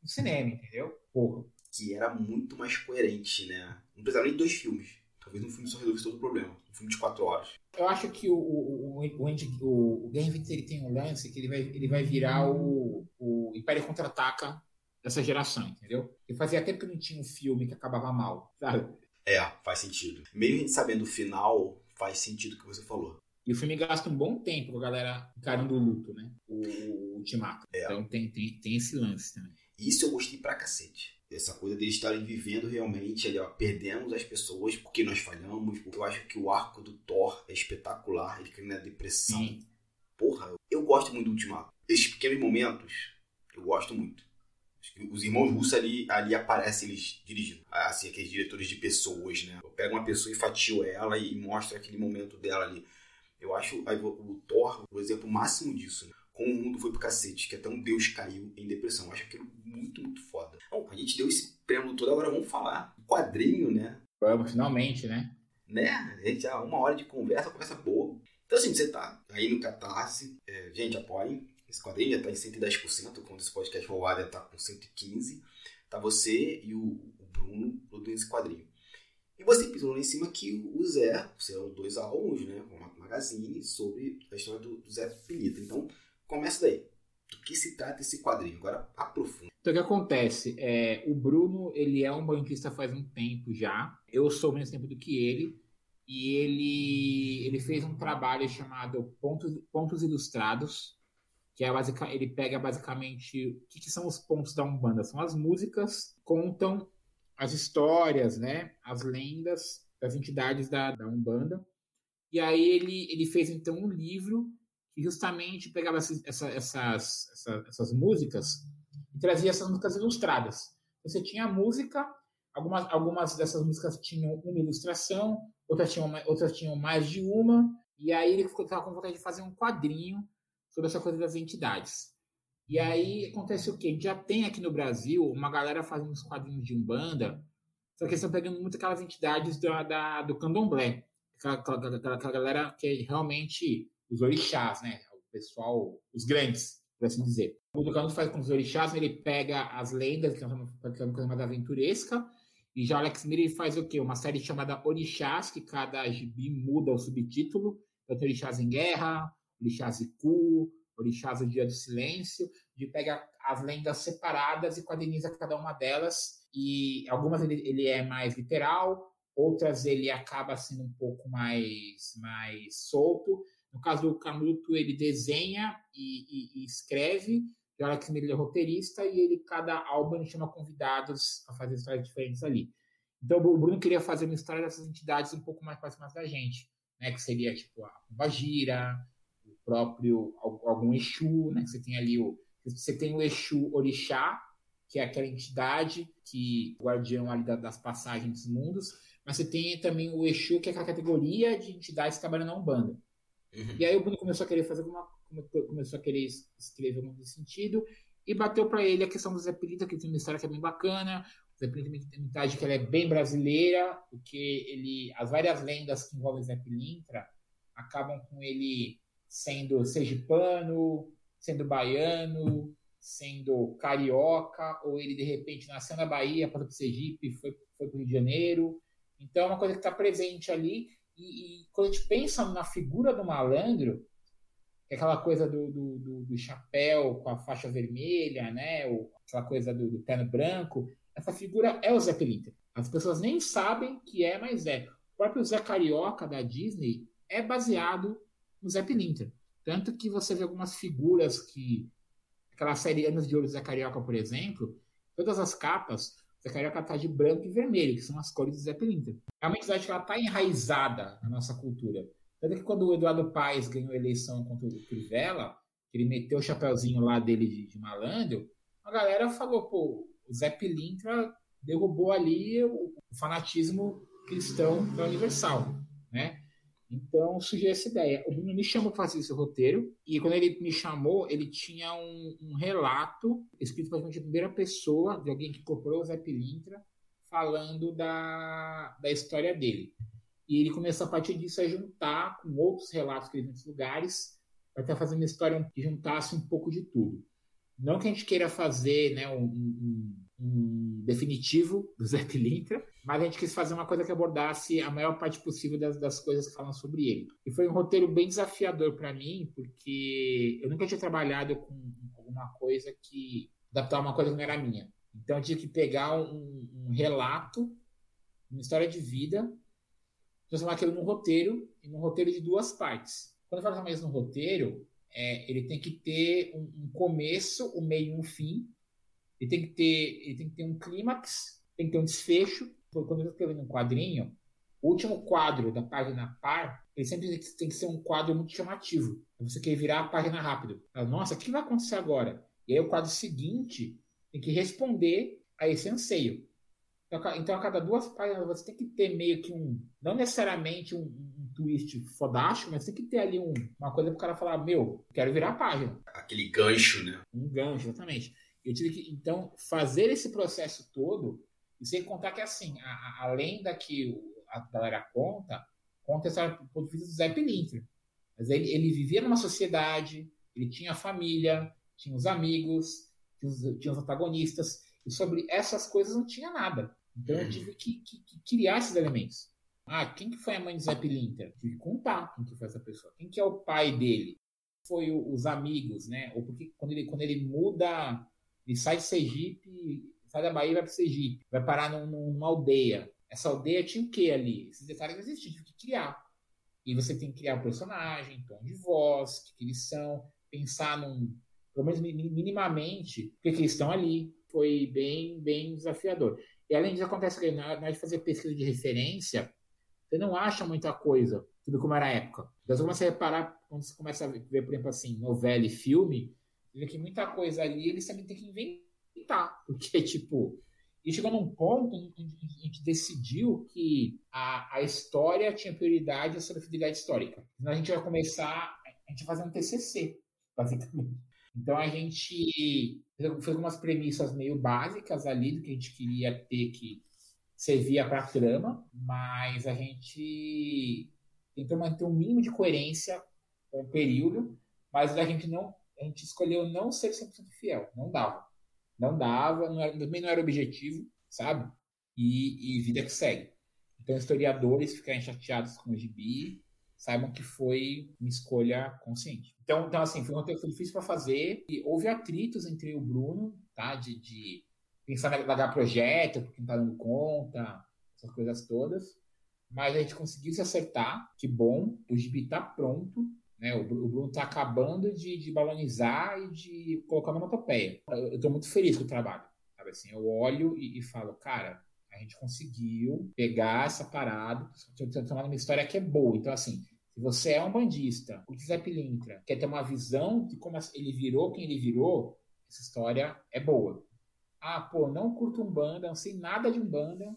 no cinema, entendeu? Porra. Que era muito mais coerente, né? Não precisava nem de dois filmes. Talvez um filme só resolvesse todo o problema. Um filme de quatro horas. Eu acho que o, o, o, o, o Game 20 ele tem um lance que ele vai, ele vai virar o, o Império Contra-Ataca dessa geração, entendeu? E fazia tempo que não tinha um filme que acabava mal, sabe? É, faz sentido. Meio a gente sabendo o final, faz sentido o que você falou. E o filme gasta um bom tempo com a galera encarando o luto, né? O, o Ultimato. É. Então tem, tem, tem esse lance também. Isso eu gostei pra cacete essa coisa deles estarem vivendo realmente ali, ó, perdemos as pessoas porque nós falhamos. Porque eu acho que o arco do Thor é espetacular, ele cai na depressão. Sim. Porra, eu gosto muito do Ultimato. Esses pequenos momentos, eu gosto muito. Os irmãos russos ali, ali aparecem eles dirigindo. Assim, aqueles diretores de pessoas, né? Eu pego uma pessoa e fatio ela e mostro aquele momento dela ali. Eu acho o Thor o exemplo máximo disso. Né? Como o mundo foi pro cacete, que até um deus caiu em depressão. Eu acho aquilo muito, muito foda. Bom, a gente deu esse prêmio todo, agora vamos falar quadrinho, né? Vamos, finalmente, né? Né? A gente já uma hora de conversa, conversa boa. Então, assim, você tá aí no Catarse, é, gente, apoiem. Esse quadrinho já tá em 110%, quando esse podcast for ar, já tá com 115%. Tá você e o, o Bruno produzindo esse quadrinho. E você pisou lá em cima que o Zé, são dois álbuns, né? Uma magazine sobre a história do, do Zé Pelita. Então, Começa daí. Do que se trata esse quadrinho? Agora aprofunda. Então o que acontece? É, o Bruno, ele é um banquista faz um tempo já. Eu sou menos tempo do que ele. E ele, ele fez um trabalho chamado Pontos, pontos Ilustrados, que é basic, ele pega basicamente o que, que, são os pontos da Umbanda. São as músicas, contam as histórias, né, as lendas das entidades da, da Umbanda. E aí ele, ele fez então um livro que justamente pegava essas, essas, essas, essas músicas e trazia essas músicas ilustradas. Você tinha a música, algumas, algumas dessas músicas tinham uma ilustração, outras tinham, outras tinham mais de uma, e aí ele estava com vontade de fazer um quadrinho sobre essa coisa das entidades. E aí acontece o quê? Já tem aqui no Brasil uma galera fazendo uns quadrinhos de Umbanda, só que eles estão pegando muito aquelas entidades da, da do candomblé. Aquela, aquela, aquela, aquela, galera que é realmente os orixás, né? O pessoal, os grandes, por assim dizer. O Candomblé faz com os orixás, ele pega as lendas, que é uma coisa mais aventuresca, e já Alex Miller faz o quê? Uma série chamada Orixás, que cada gibi muda o subtítulo. Então tem Orixás em Guerra, Orixás Cu, Orixás, o Dia do Silêncio, de pega as lendas separadas e quadriniza cada uma delas, e algumas ele, ele é mais literal, outras ele acaba sendo um pouco mais, mais solto. No caso do Canuto, ele desenha e, e, e escreve, o Alex Miller é roteirista, e ele, cada álbum, chama convidados para fazer histórias diferentes ali. Então, o Bruno queria fazer uma história dessas entidades um pouco mais próximas da gente, né? Que seria, tipo, a Bagira, o próprio algum Exu, né? Você tem ali o você tem o Exu Orixá, que é aquela entidade que guardião ali das passagens dos mundos, mas você tem também o Exu, que é aquela categoria de entidades que trabalham na Umbanda. Uhum. E aí o Bruno começou a querer fazer uma começou a querer escrever algum sentido e bateu para ele a questão do Zé que tem uma história que é bem bacana. O Zé Pilintra tem uma entidade que ela é bem brasileira, porque ele as várias lendas que envolvem Zé Pilintra acabam com ele sendo sergipano, sendo baiano, sendo carioca, ou ele de repente nasceu na Bahia, para o Sergipe, foi, foi para o Rio de Janeiro. Então é uma coisa que está presente ali. E, e, quando a gente pensa na figura do malandro, é aquela coisa do, do, do, do, chapéu com a faixa vermelha, né? Ou aquela coisa do, do terno branco, essa figura é o Zé. As pessoas nem sabem que é, mas é. O próprio Zé Carioca da Disney é baseado no Zé. Tanto que você vê algumas figuras que. Aquela série Anos de Ouro do Zé Carioca, por exemplo, todas as capas, o Zé Carioca está de branco e vermelho, que são as cores do Zé Pilintra. É uma entidade que ela está enraizada na nossa cultura. Tanto que quando o Eduardo Paes ganhou a eleição contra o Crivella, que ele meteu o chapéuzinho lá dele de, de malandro, a galera falou, pô, o Zé derrubou ali o, o fanatismo cristão da Universal? Então surgiu essa ideia. O Bruno me chamou para fazer esse roteiro e quando ele me chamou, ele tinha um, um relato escrito praticamente em primeira pessoa de alguém que comprou o Zé Pilintra falando da, da história dele. E ele começou a partir disso a juntar com outros relatos que ele em outros lugares até fazer uma história que juntasse um pouco de tudo. Não que a gente queira fazer né, um, um, um definitivo do Zé Pilintra, mas a gente quis fazer uma coisa que abordasse a maior parte possível das, das coisas que falam sobre ele. E foi um roteiro bem desafiador para mim, porque eu nunca tinha trabalhado com alguma coisa que adaptar uma coisa que não era minha. Então eu tinha que pegar um, um relato, uma história de vida, transformar aquilo num roteiro, e num roteiro de duas partes. Quando eu falo mais no roteiro, é, ele tem que ter um, um começo, um meio e um fim. Ele tem que ter, ele tem que ter um clímax, tem que ter um desfecho. Quando eu estou escrevendo um quadrinho, o último quadro da página par, ele sempre tem que ser um quadro muito chamativo. Você quer virar a página rápido. Nossa, o que vai acontecer agora? E aí o quadro seguinte tem que responder a esse anseio. Então, então a cada duas páginas você tem que ter meio que um, não necessariamente um, twist fodástico, mas tem que ter ali um, uma coisa pro cara falar, meu, quero virar a página. Aquele gancho, né? Um gancho, exatamente. Eu tive que, então, fazer esse processo todo, e sem contar que, assim, a, a, lenda que a galera conta, conta essa do ponto de vista do Zé Pilintra. Mas ele, ele vivia numa sociedade, ele tinha família, tinha os amigos, tinha os, tinha os antagonistas, e sobre essas coisas não tinha nada. Então eu uhum. tive que, que, que criar esses elementos. Ah, quem que foi a mãe de Zé Pilintra? Tive que contar quem que foi essa pessoa. Quem que é o pai dele? Foi o, os amigos, né? Ou porque quando ele, quando ele muda, ele sai de Sergipe, sai da Bahia e vai para Sergipe, vai parar num, numa aldeia. Essa aldeia tinha o que ali? Esses detalhes não existiam, tive que criar. E você tem que criar o personagem, tom de voz, o que, eles são, pensar num, pelo menos minimamente, porque que eles estão ali. Foi bem, bem desafiador. E além disso, acontece que na hora de fazer pesquisa de referência, você não acha muita coisa, tudo como era a época. Então você começa a reparar, quando você começa a ver, por exemplo, assim, novela e filme, você vê que muita coisa ali eles também têm que inventar. Porque, tipo, e chegou num ponto em que a gente decidiu que a, a história tinha prioridade sobre a fidelidade histórica. Senão a gente vai começar, a gente vai fazer um TCC, basicamente. Então a gente fez algumas premissas meio básicas ali do que a gente queria ter que servia para a trama, mas a gente tentou manter um mínimo de coerência com o período, mas a gente não a gente escolheu não ser 100% fiel, não dava. Não dava, não era, também não era objetivo, sabe? E, e vida que segue. Então, historiadores ficarem chateados com o gibi, saibam que foi uma escolha consciente. Então, então assim, foi um roteiro difícil para fazer. E houve atritos entre o Bruno, tá? De, de pensar em largar projeto, porque não tá dando conta, essas coisas todas. Mas a gente conseguiu se acertar, que bom. O gibi tá pronto. Né? O, Bruno está acabando de, de balonizar e de colocar uma onomatopeia. Eu estou muito feliz com o trabalho. Sabe assim, eu olho e, e falo, cara, a gente conseguiu pegar essa parada, transformar numa história que é boa. Então, assim, se você é um bandista, o Zé Pilintra quer ter uma visão de como ele virou quem ele virou, essa história é boa. Ah, pô, não curto um banda, não sei nada de um banda,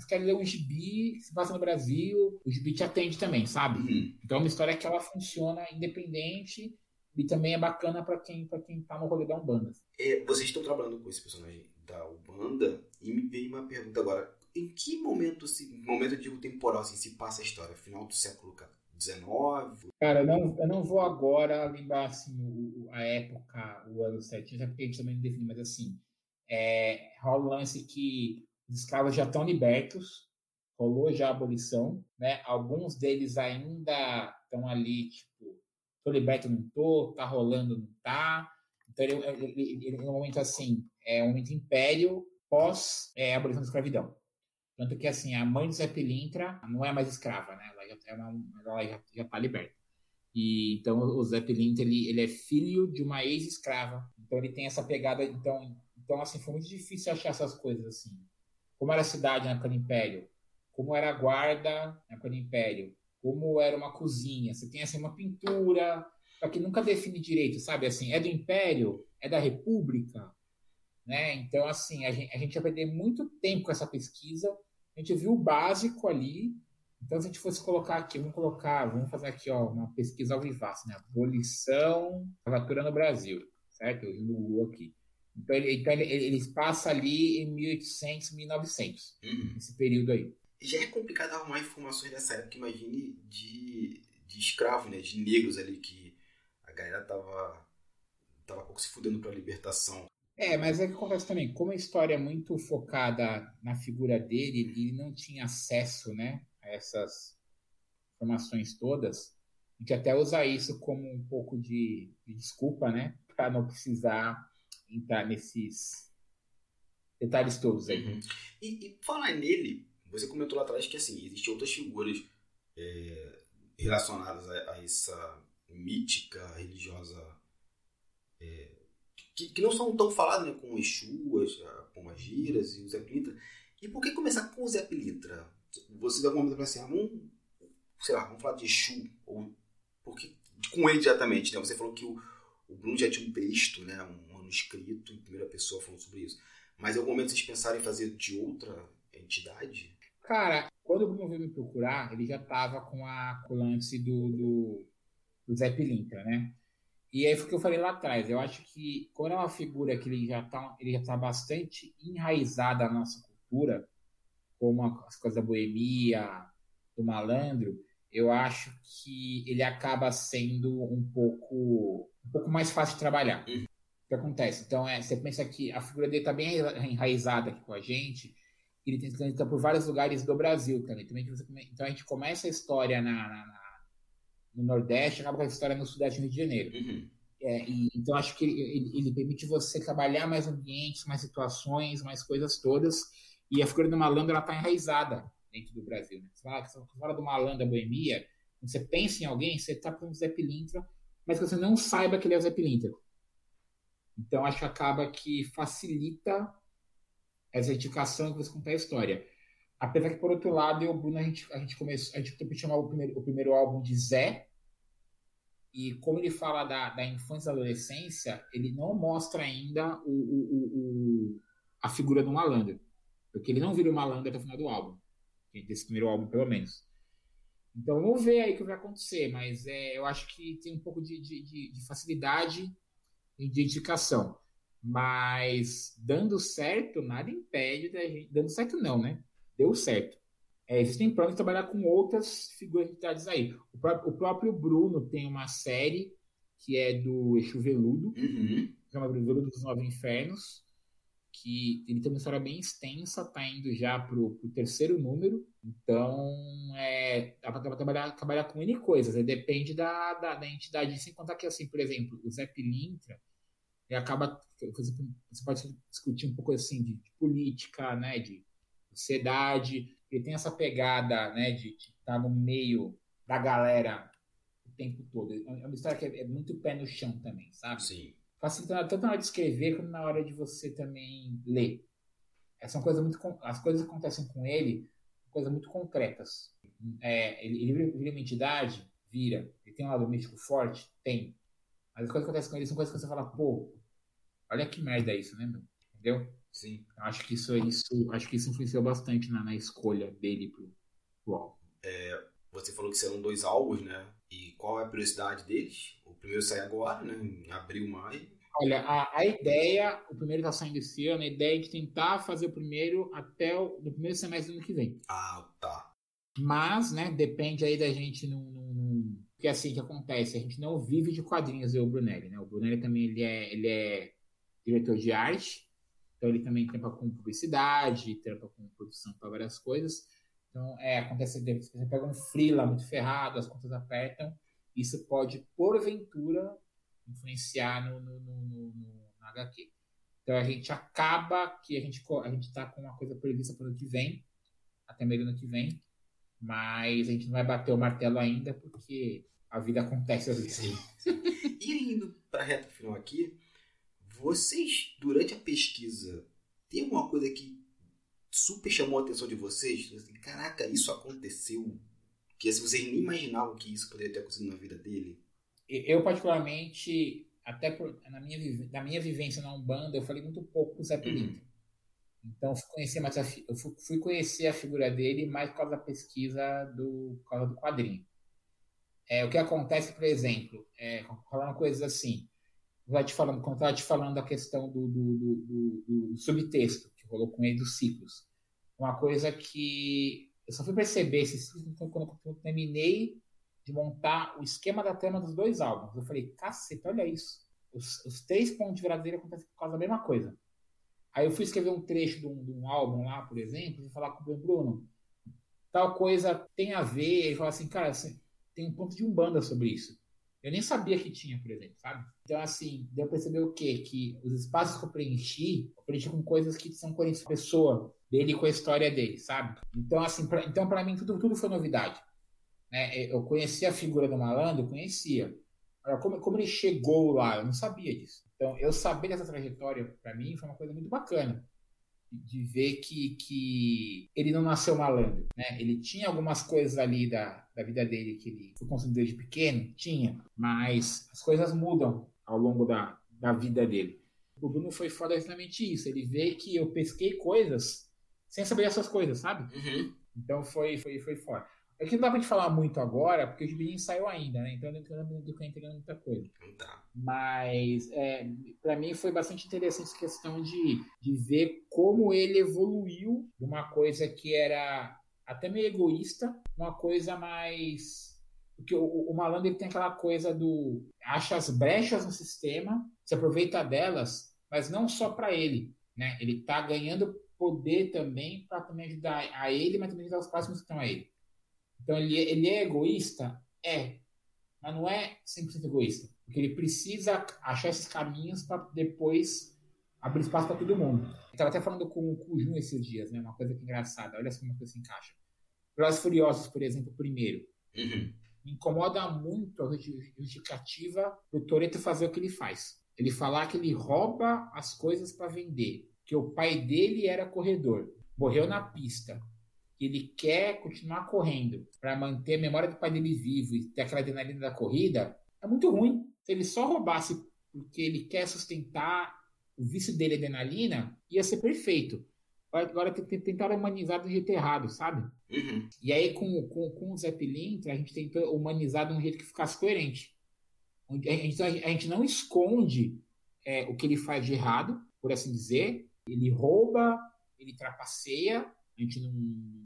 mas quero ler um gibi que se passa no Brasil, o gibi te atende também, sabe? Uhum. Então é uma história que ela funciona independente e também é bacana para quem para quem tá no rolê da Umbanda. É, vocês estão trabalhando com esse personagem da Umbanda e me veio uma pergunta agora. Em que momento, se, momento eu digo temporal, assim, se passa a história? Final do século XIX? Cara, eu não, eu não vou agora lembrar assim, o, a época, o ano certinho, porque a gente também não define, mas assim, é, rola um lance que os escravos já estão libertos, rolou já a abolição, né? Alguns deles ainda estão ali, tipo, tô liberto, não tô, tá rolando, não tá. Então, ele, ele, ele, momento assim, é um momento império pós é, abolição da escravidão. Tanto que, assim, a mãe de Zé Pilintra não é mais escrava, né? Ela já, uma, ela já, já tá liberta. E, então, o Zé Pilintra, ele, ele é filho de uma ex-escrava. Então, ele tem essa pegada... Então, então, assim, foi muito difícil achar essas coisas, assim. Como era a cidade na época do Império? Como era a guarda na época do Império? Como era uma cozinha? Você tem, assim, uma pintura, só que nunca define direito, sabe? Assim, é do Império? É da República? Né? Então, assim, a gente, a gente ia perder muito tempo com essa pesquisa. A gente viu o básico ali. Então, se a gente fosse colocar aqui, vamos colocar, vamos fazer aqui, ó, uma pesquisa ao vivaço, né? Abolição, gravatura no Brasil, certo? Eu no Google aqui. Então, ele, então ele, ele passa ali em 1800, 1900, uhum. esse período aí. Já é complicado arrumar informações dessa época, imagine de, de escravos, né, de negros ali, que a galera tava, tava pouco se fudendo pra libertação. É, mas é que acontece também, como a história é muito focada na figura dele, ele não tinha acesso, né, a essas informações todas, a gente até usa isso como um pouco de, de desculpa, né, para não precisar entrar nesses detalhes todos aí. Uhum. E, e falar nele, você comentou lá atrás que assim, existem outras figuras é, relacionadas a, a, essa mítica religiosa é, que, que, não são tão faladas né, com Exu, as Pomagiras e o Zé Pilintra. E por que começar com o Zé Pilintra? Você deu uma momento assim, ah, vamos, sei lá, vamos falar de Exu, ou porque, com ele diretamente, né? Você falou que o, o Bruno já tinha um texto, né, um manuscrito em primeira pessoa falando sobre isso. Mas em algum momento vocês pensaram em fazer de outra entidade? Cara, quando o Bruno veio me procurar, ele já estava com a lance do, do, do Zé Pilintra, né? E aí foi o que eu falei lá atrás. Eu acho que quando é uma figura que ele já está ele já tá bastante enraizada na nossa cultura, como as coisas da boemia, do malandro, eu acho que ele acaba sendo um pouco, um pouco mais fácil de trabalhar. Uhum. Que acontece? Então, é, você pensa que a figura dele está bem enraizada aqui com a gente, ele tem transita por vários lugares do Brasil também. também então, a gente começa a história na, na, na no Nordeste, acaba com a história no Sudeste do Rio de Janeiro. Uhum. É, e, então, acho que ele, ele, ele, permite você trabalhar mais ambientes, mais situações, mais coisas todas. E a figura do malandro, está enraizada dentro do Brasil. Né? Você fala, você fala do malandro da boemia, quando você pensa em alguém, você está com o Zé Pilintra, mas que você não saiba que ele é o Zé Pilintra. Então, acho que acaba que facilita essa edificação que você conta a história. Apesar que, por outro lado, eu o Bruno, a gente, a gente começou, a gente tentou chamar o primeiro, o primeiro álbum de Zé, e como ele fala da, da infância e da adolescência, ele não mostra ainda o, o, o, a figura do malandro. Porque ele não vira o malandro até o final do álbum. Desse primeiro álbum, pelo menos. Então vamos ver aí o que vai acontecer, mas é, eu acho que tem um pouco de, de, de facilidade de identificação. Mas dando certo, nada impede da gente. Dando certo, não, né? Deu certo. É, existem planos de trabalhar com outras figuras aí. O próprio, o próprio Bruno tem uma série que é do Exu Veludo, uhum. chama Veludo dos Nove Infernos que ele tem uma história bem extensa, tá indo já pro, pro terceiro número, então é, dá para trabalhar, trabalhar com N coisas, né? depende da, da, da, entidade, sem contar que, assim, por exemplo, o Zé Pilintra, ele acaba, você pode discutir um pouco assim de, de política, né, de sociedade, ele tem essa pegada, né, de estar tá no meio da galera o tempo todo, é uma história que é, é muito pé no chão também, sabe? Sim facilita tanto na hora de escrever como na hora de você também ler. Essa é coisa muito, as coisas que acontecem com ele, coisas muito concretas. É, ele, ele vira uma entidade, vira. Ele tem um lado místico forte, tem. Mas as coisas que acontecem com ele são coisas que você fala, pô, olha que merda isso, né, meu? Entendeu? Sim. Acho que isso, isso, acho que isso influenciou bastante na, na escolha dele pro, pro álbum. É, você falou que serão dois álbuns, né? E qual é a prioridade deles? O primeiro sai agora, né? Em abril, maio. Olha, a, a ideia, o primeiro está saindo esse ano, a ideia é de tentar fazer o primeiro até o no primeiro semestre do ano que vem. Ah, tá. Mas, né, depende aí da gente não. Porque é assim que acontece, a gente não vive de quadrinhos, eu e o Brunelli, né? O Brunelli também ele é, ele é diretor de arte, então ele também trampa com publicidade, trampa com produção para várias coisas. Então, é, acontece, você pega um freela muito ferrado, as contas apertam, isso pode, porventura, influenciar no, no, no, no, no HQ. Então, a gente acaba que a gente a está com uma coisa prevista para o ano que vem, até meio do ano que vem, mas a gente não vai bater o martelo ainda, porque a vida acontece às vezes. e indo para a reta final aqui, vocês, durante a pesquisa, tem alguma coisa que super chamou a atenção de vocês? Assim, Caraca, isso aconteceu. Que se vocês nem imaginavam que isso poderia ter acontecido na vida dele. Eu, particularmente, até por, na, minha, na minha vivência na Umbanda, eu falei muito pouco com o Zé Pilintra. Então, fui conhecer mais a, eu fui, conhecer a figura dele mais por causa da pesquisa do, por causa do quadrinho. É, o que acontece, por exemplo, é, falando coisas assim, vai te falando, quando te falando da questão do, do, do, do, subtexto que rolou com ele dos ciclos. Uma coisa que eu só fui perceber esse ciclo quando eu terminei de montar o esquema da trama dos dois álbuns. Eu falei, caceta, olha isso. Os, os três pontos de acontecem por causa da mesma coisa. Aí eu fui escrever um trecho de um, de um álbum lá, por exemplo, e falar com o Bruno, tal coisa tem a ver, e falar assim, cara, assim, tem um ponto de umbanda sobre isso. Eu nem sabia que tinha, por exemplo, sabe? Então, assim, deu pra perceber o quê? Que os espaços que eu preenchi, eu preenchi com coisas que são com a pessoa dele com a história dele, sabe? Então, assim, pra, então para mim tudo, tudo foi novidade. Né? Eu conhecia a figura do malandro, conhecia. Agora, como, como ele chegou lá, eu não sabia disso. Então, eu saber dessa trajetória, para mim, foi uma coisa muito bacana de ver que, que ele não nasceu malandro, né? Ele tinha algumas coisas ali da, da vida dele que ele foi construído desde pequeno, tinha, mas as coisas mudam ao longo da, da vida dele. O Bruno foi foda exatamente isso, ele vê que eu pesquei coisas sem saber essas coisas, sabe? Uhum. Então foi, foi, foi foda. É que não dá pra gente falar muito agora, porque o gibi saiu ainda, né? Então eu não estou entendendo muita coisa. Tá. Mas, é, para mim, foi bastante interessante essa questão de, de ver como ele evoluiu de uma coisa que era até meio egoísta, uma coisa mais. Porque o, o malandro ele tem aquela coisa do. acha as brechas no sistema, se aproveita delas, mas não só para ele. Né? Ele tá ganhando poder também para também ajudar a ele, mas também ajudar os próximos que estão a ele. Então ele, ele é egoísta? É. Mas não é 100% egoísta. Porque ele precisa achar esses caminhos para depois abrir espaço para todo mundo. Eu estava até falando com, o Jun esses dias, né? Uma coisa que é engraçada. Olha como uma coisa se encaixa. Velozes Furiosos, por exemplo, primeiro. Uhum. Me incomoda muito a justificativa do Toreto fazer o que ele faz. Ele falar que ele rouba as coisas para vender. Que o pai dele era corredor. Morreu na pista ele quer continuar correndo para manter a memória do pai dele vivo e ter aquela adrenalina da corrida, é muito ruim. Se ele só roubasse porque ele quer sustentar o vício dele adrenalina, ia ser perfeito. Agora tentaram humanizar do jeito errado, sabe? Uhum. E aí, com, com, com o Zé Pilintra, a gente tentou humanizar de um jeito que ficasse coerente. A gente, a gente não esconde é, o que ele faz de errado, por assim dizer. Ele rouba, ele trapaceia, a gente não,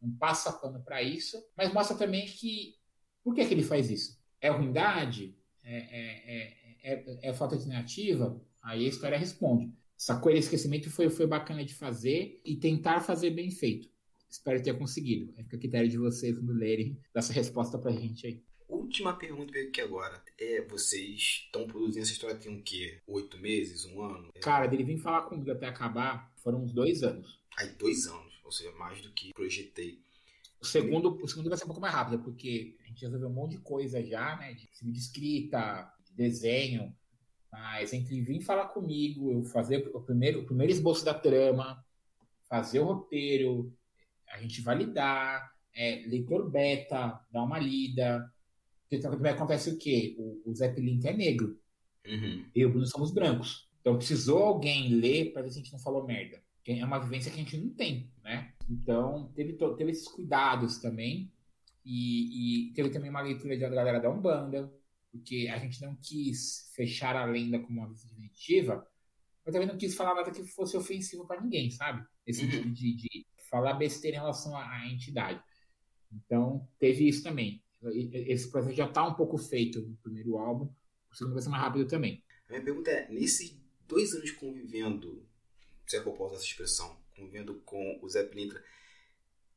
não passa pano para isso, mas mostra também que por que, que ele faz isso? É ruindade? É, é, é, é, falta de alternativa? Aí a história responde. Essa coisa de esquecimento foi, foi bacana de fazer e tentar fazer bem feito. Espero ter conseguido. Fica a critério de vocês quando lerem, dar essa resposta pra gente aí. Última pergunta aqui agora. É, vocês estão produzindo essa história tem um quê? Oito meses? Um ano? É... Cara, dele vir falar comigo até acabar foram uns dois anos. Aí, dois anos. Ou seja, mais do que projetei. O segundo, o segundo vai ser um pouco mais rápido, porque a gente resolveu um monte de coisa já, né? De, de escrita, de desenho. Mas entre vir falar comigo, eu fazer o primeiro, o primeiro esboço da trama, fazer o roteiro, a gente validar, é, leitor beta, dar uma lida. Então, acontece o quê? O, o Zé Pilink é negro. Uhum. Eu e o Bruno somos brancos. Então precisou alguém ler para ver se a gente não falou merda. É uma vivência que a gente não tem, né? Então teve, teve esses cuidados também. E, e teve também uma leitura da galera da Umbanda, porque a gente não quis fechar a lenda como uma visita definitiva, mas também não quis falar nada que fosse ofensivo para ninguém, sabe? Esse uhum. sentido de, de, falar besteira em relação à, à, entidade. Então, teve isso também. Esse processo já está um pouco feito no primeiro álbum, o segundo vai ser mais rápido também. A minha pergunta é: nesses dois anos convivendo, se é que eu posso essa expressão, convivendo com o Zé Pilintra,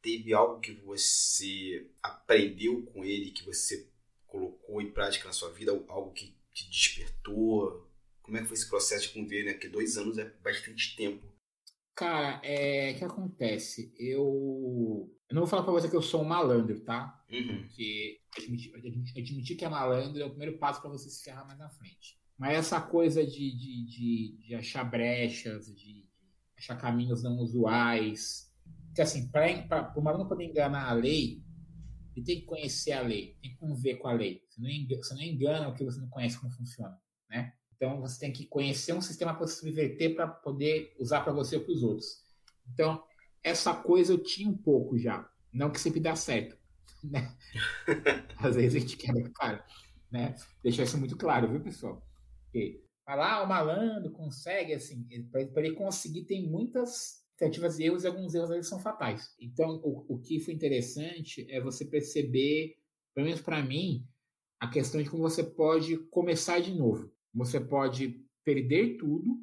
teve algo que você aprendeu com ele, que você colocou em prática na sua vida, algo que te despertou? Como é que foi esse processo de conviver, né? Porque dois anos é bastante tempo. Cara, é o que acontece? Eu. Eu não vou falar pra você que eu sou um malandro, tá? Uhum. Porque admitir, admitir que é malandro é o primeiro passo para você se ferrar mais na frente. Mas essa coisa de, de, de, de achar brechas, de, achar caminhos não usuais. Que assim, para o malandro poder enganar a lei, ele tem que conhecer a lei, tem que conviver com a lei. Você não engana, você não engana o que você não conhece como funciona, né? Então você tem que conhecer um sistema para subverter para poder usar para você ou para os outros. Então essa coisa eu tinha um pouco já, não que sempre dá certo, né? Às vezes a gente quebra cara, né? Deixar isso muito claro, viu, pessoal? Porque falar ah, o malandro consegue assim, para ele conseguir tem muitas tentativas e erros e alguns erros são fatais. Então, o, o que foi interessante é você perceber, pelo menos para mim, a questão de como você pode começar de novo. Você pode perder tudo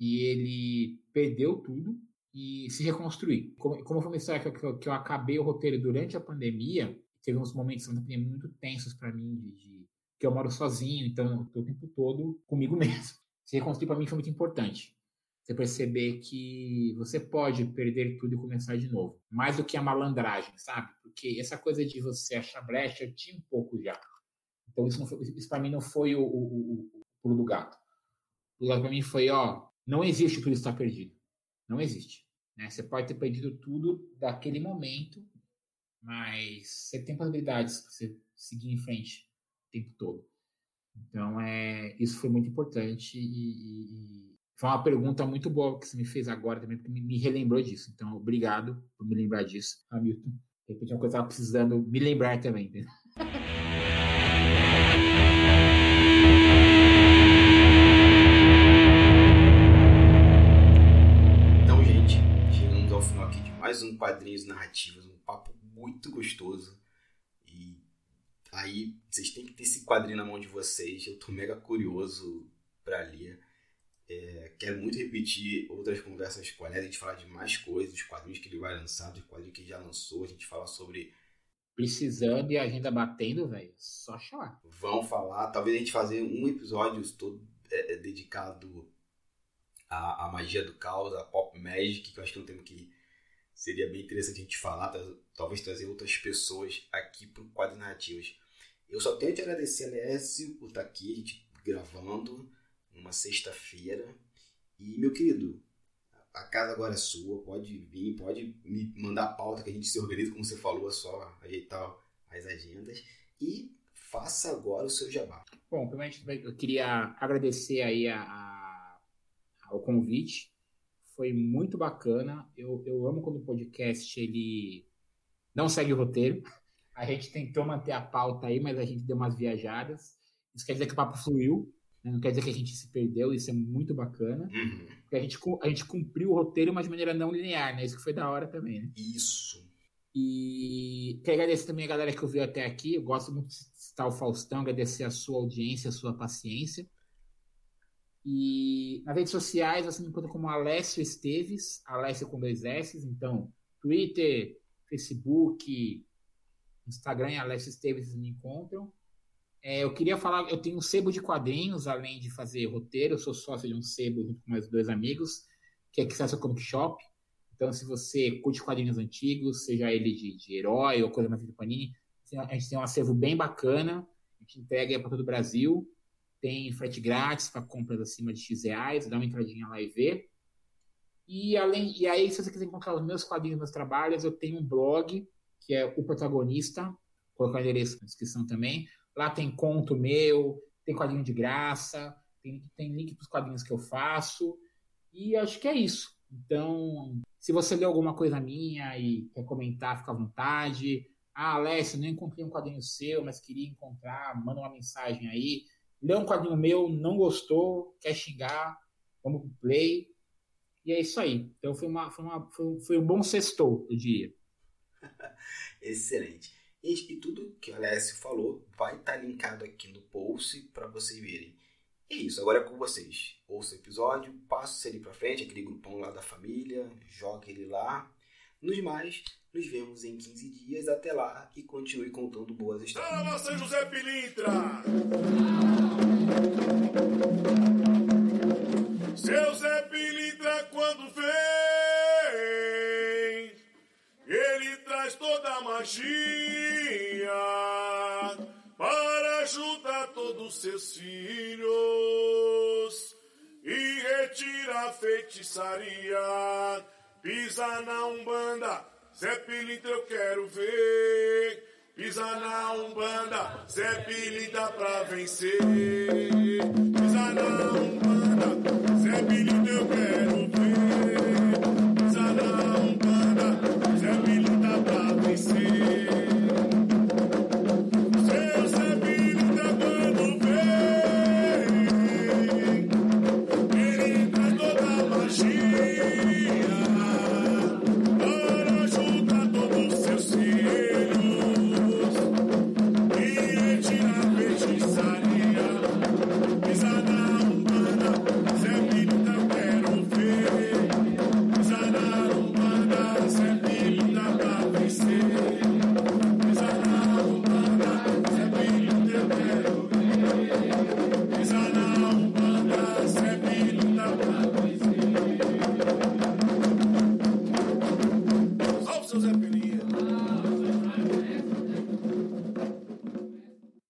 e ele perdeu tudo e se reconstruir. Como, como foi uma história que eu, que eu acabei o roteiro durante a pandemia, teve uns momentos muito tensos para mim, de, de, que eu moro sozinho, então eu o tempo todo comigo mesmo. Se reconstruir para mim foi muito importante. Você perceber que você pode perder tudo e começar de novo. Mais do que a malandragem, sabe? Porque essa coisa de você achar brecha, eu tinha um pouco já. Então isso, isso para mim não foi o, o, o, pulo do gato. O pulo para mim foi, ó, não existe tudo estar perdido. Não existe. Né? Você pode ter perdido tudo daquele momento, mas você tem possibilidades para você seguir em frente tempo todo. Então, é, isso foi muito importante e, e foi uma pergunta muito boa que você me fez agora também, porque me relembrou disso. Então, obrigado por me lembrar disso, Hamilton. De repente, é uma coisa que eu estava precisando me lembrar também. Né? Então, gente, chegamos ao final aqui de mais um Quadrinhos Narrativos, um papo muito gostoso. Aí, vocês têm que ter esse quadrinho na mão de vocês. Eu tô mega curioso para ler. É, quero muito repetir outras conversas com a Léa, a gente falar de mais coisas, dos quadrinhos que ele vai lançar, dos quadrinhos que ele já lançou, a gente fala sobre. Precisando e a agenda batendo, velho, só chamar. Vão falar, talvez a gente fazer um episódio todo é, é, dedicado à, à, magia do caos, à pop magic, que eu acho que é um tema que seria bem interessante a gente falar, talvez trazer outras pessoas aqui para o Quadro Narrativas. Eu só tenho que agradecer a Lécio por estar aqui, a gente gravando numa sexta-feira. E, meu querido, a casa agora é sua, pode vir, pode me mandar a pauta que a gente se organiza, como você falou, é só ajeitar as agendas. E faça agora o seu jabá. Bom, primeiramente eu queria agradecer aí a, a, ao convite. Foi muito bacana. Eu, eu amo quando o podcast ele não segue o roteiro. A gente tentou manter a pauta aí, mas a gente deu umas viajadas. Isso quer dizer que o papo fluiu. Né? Não quer dizer que a gente se perdeu, isso é muito bacana. Uhum. Porque a gente, a gente cumpriu o roteiro, mas de maneira não linear, né? Isso que foi da hora também, né? Isso. E quero agradecer também a galera que ouviu até aqui. Eu gosto muito de citar o Faustão, agradecer a sua audiência, a sua paciência. E nas redes sociais você me encontra como Alessio Esteves, Alessio com dois S, então Twitter, Facebook, Instagram, Alessio Esteves me encontram. É, eu queria falar, eu tenho um sebo de quadrinhos, além de fazer roteiro, eu sou sócio de um sebo junto com meus dois amigos, que é Access Comic Shop. Então, se você curte quadrinhos antigos, seja ele de, de herói ou coisa mais de Panini, a gente tem um acervo bem bacana, a gente entrega para todo o Brasil, tem frete grátis para compras acima de X reais, dá uma entradinha lá e vê. E, além, e aí, se você quiser encontrar os meus quadrinhos, meus trabalhos, eu tenho um blog, que é o protagonista, vou colocar o endereço na descrição também, Lá tem conto meu, tem quadrinho de graça, tem, tem link para os quadrinhos que eu faço. E acho que é isso. Então, se você leu alguma coisa minha e quer comentar, fica à vontade. Ah, Alessio, não encontrei um quadrinho seu, mas queria encontrar, manda uma mensagem aí. Leu um quadrinho meu, não gostou, quer xingar, vamos pro play. E é isso aí. Então foi, uma, foi, uma, foi, foi um bom sextou, eu diria. Excelente. E, e tudo que o Alessio falou vai estar tá linkado aqui no post para vocês verem. E é isso, agora é com vocês. Ouça o episódio, passe ele para frente, aquele grupão lá da família, jogue ele lá. Nos mais, nos vemos em 15 dias. Até lá e continue contando boas histórias. Fala você, José Pilintra! Seu Zé Pilintra, quando vem, ele traz toda a magia para ajudar todos seus filhos e retira a feitiçaria. Pisa na Umbanda, Zé Pilintra eu quero ver. Pisa na Umbanda, Zé Pilintra pra vencer. Pisa na Umbanda, Zé Pilintra eu quero ver. see.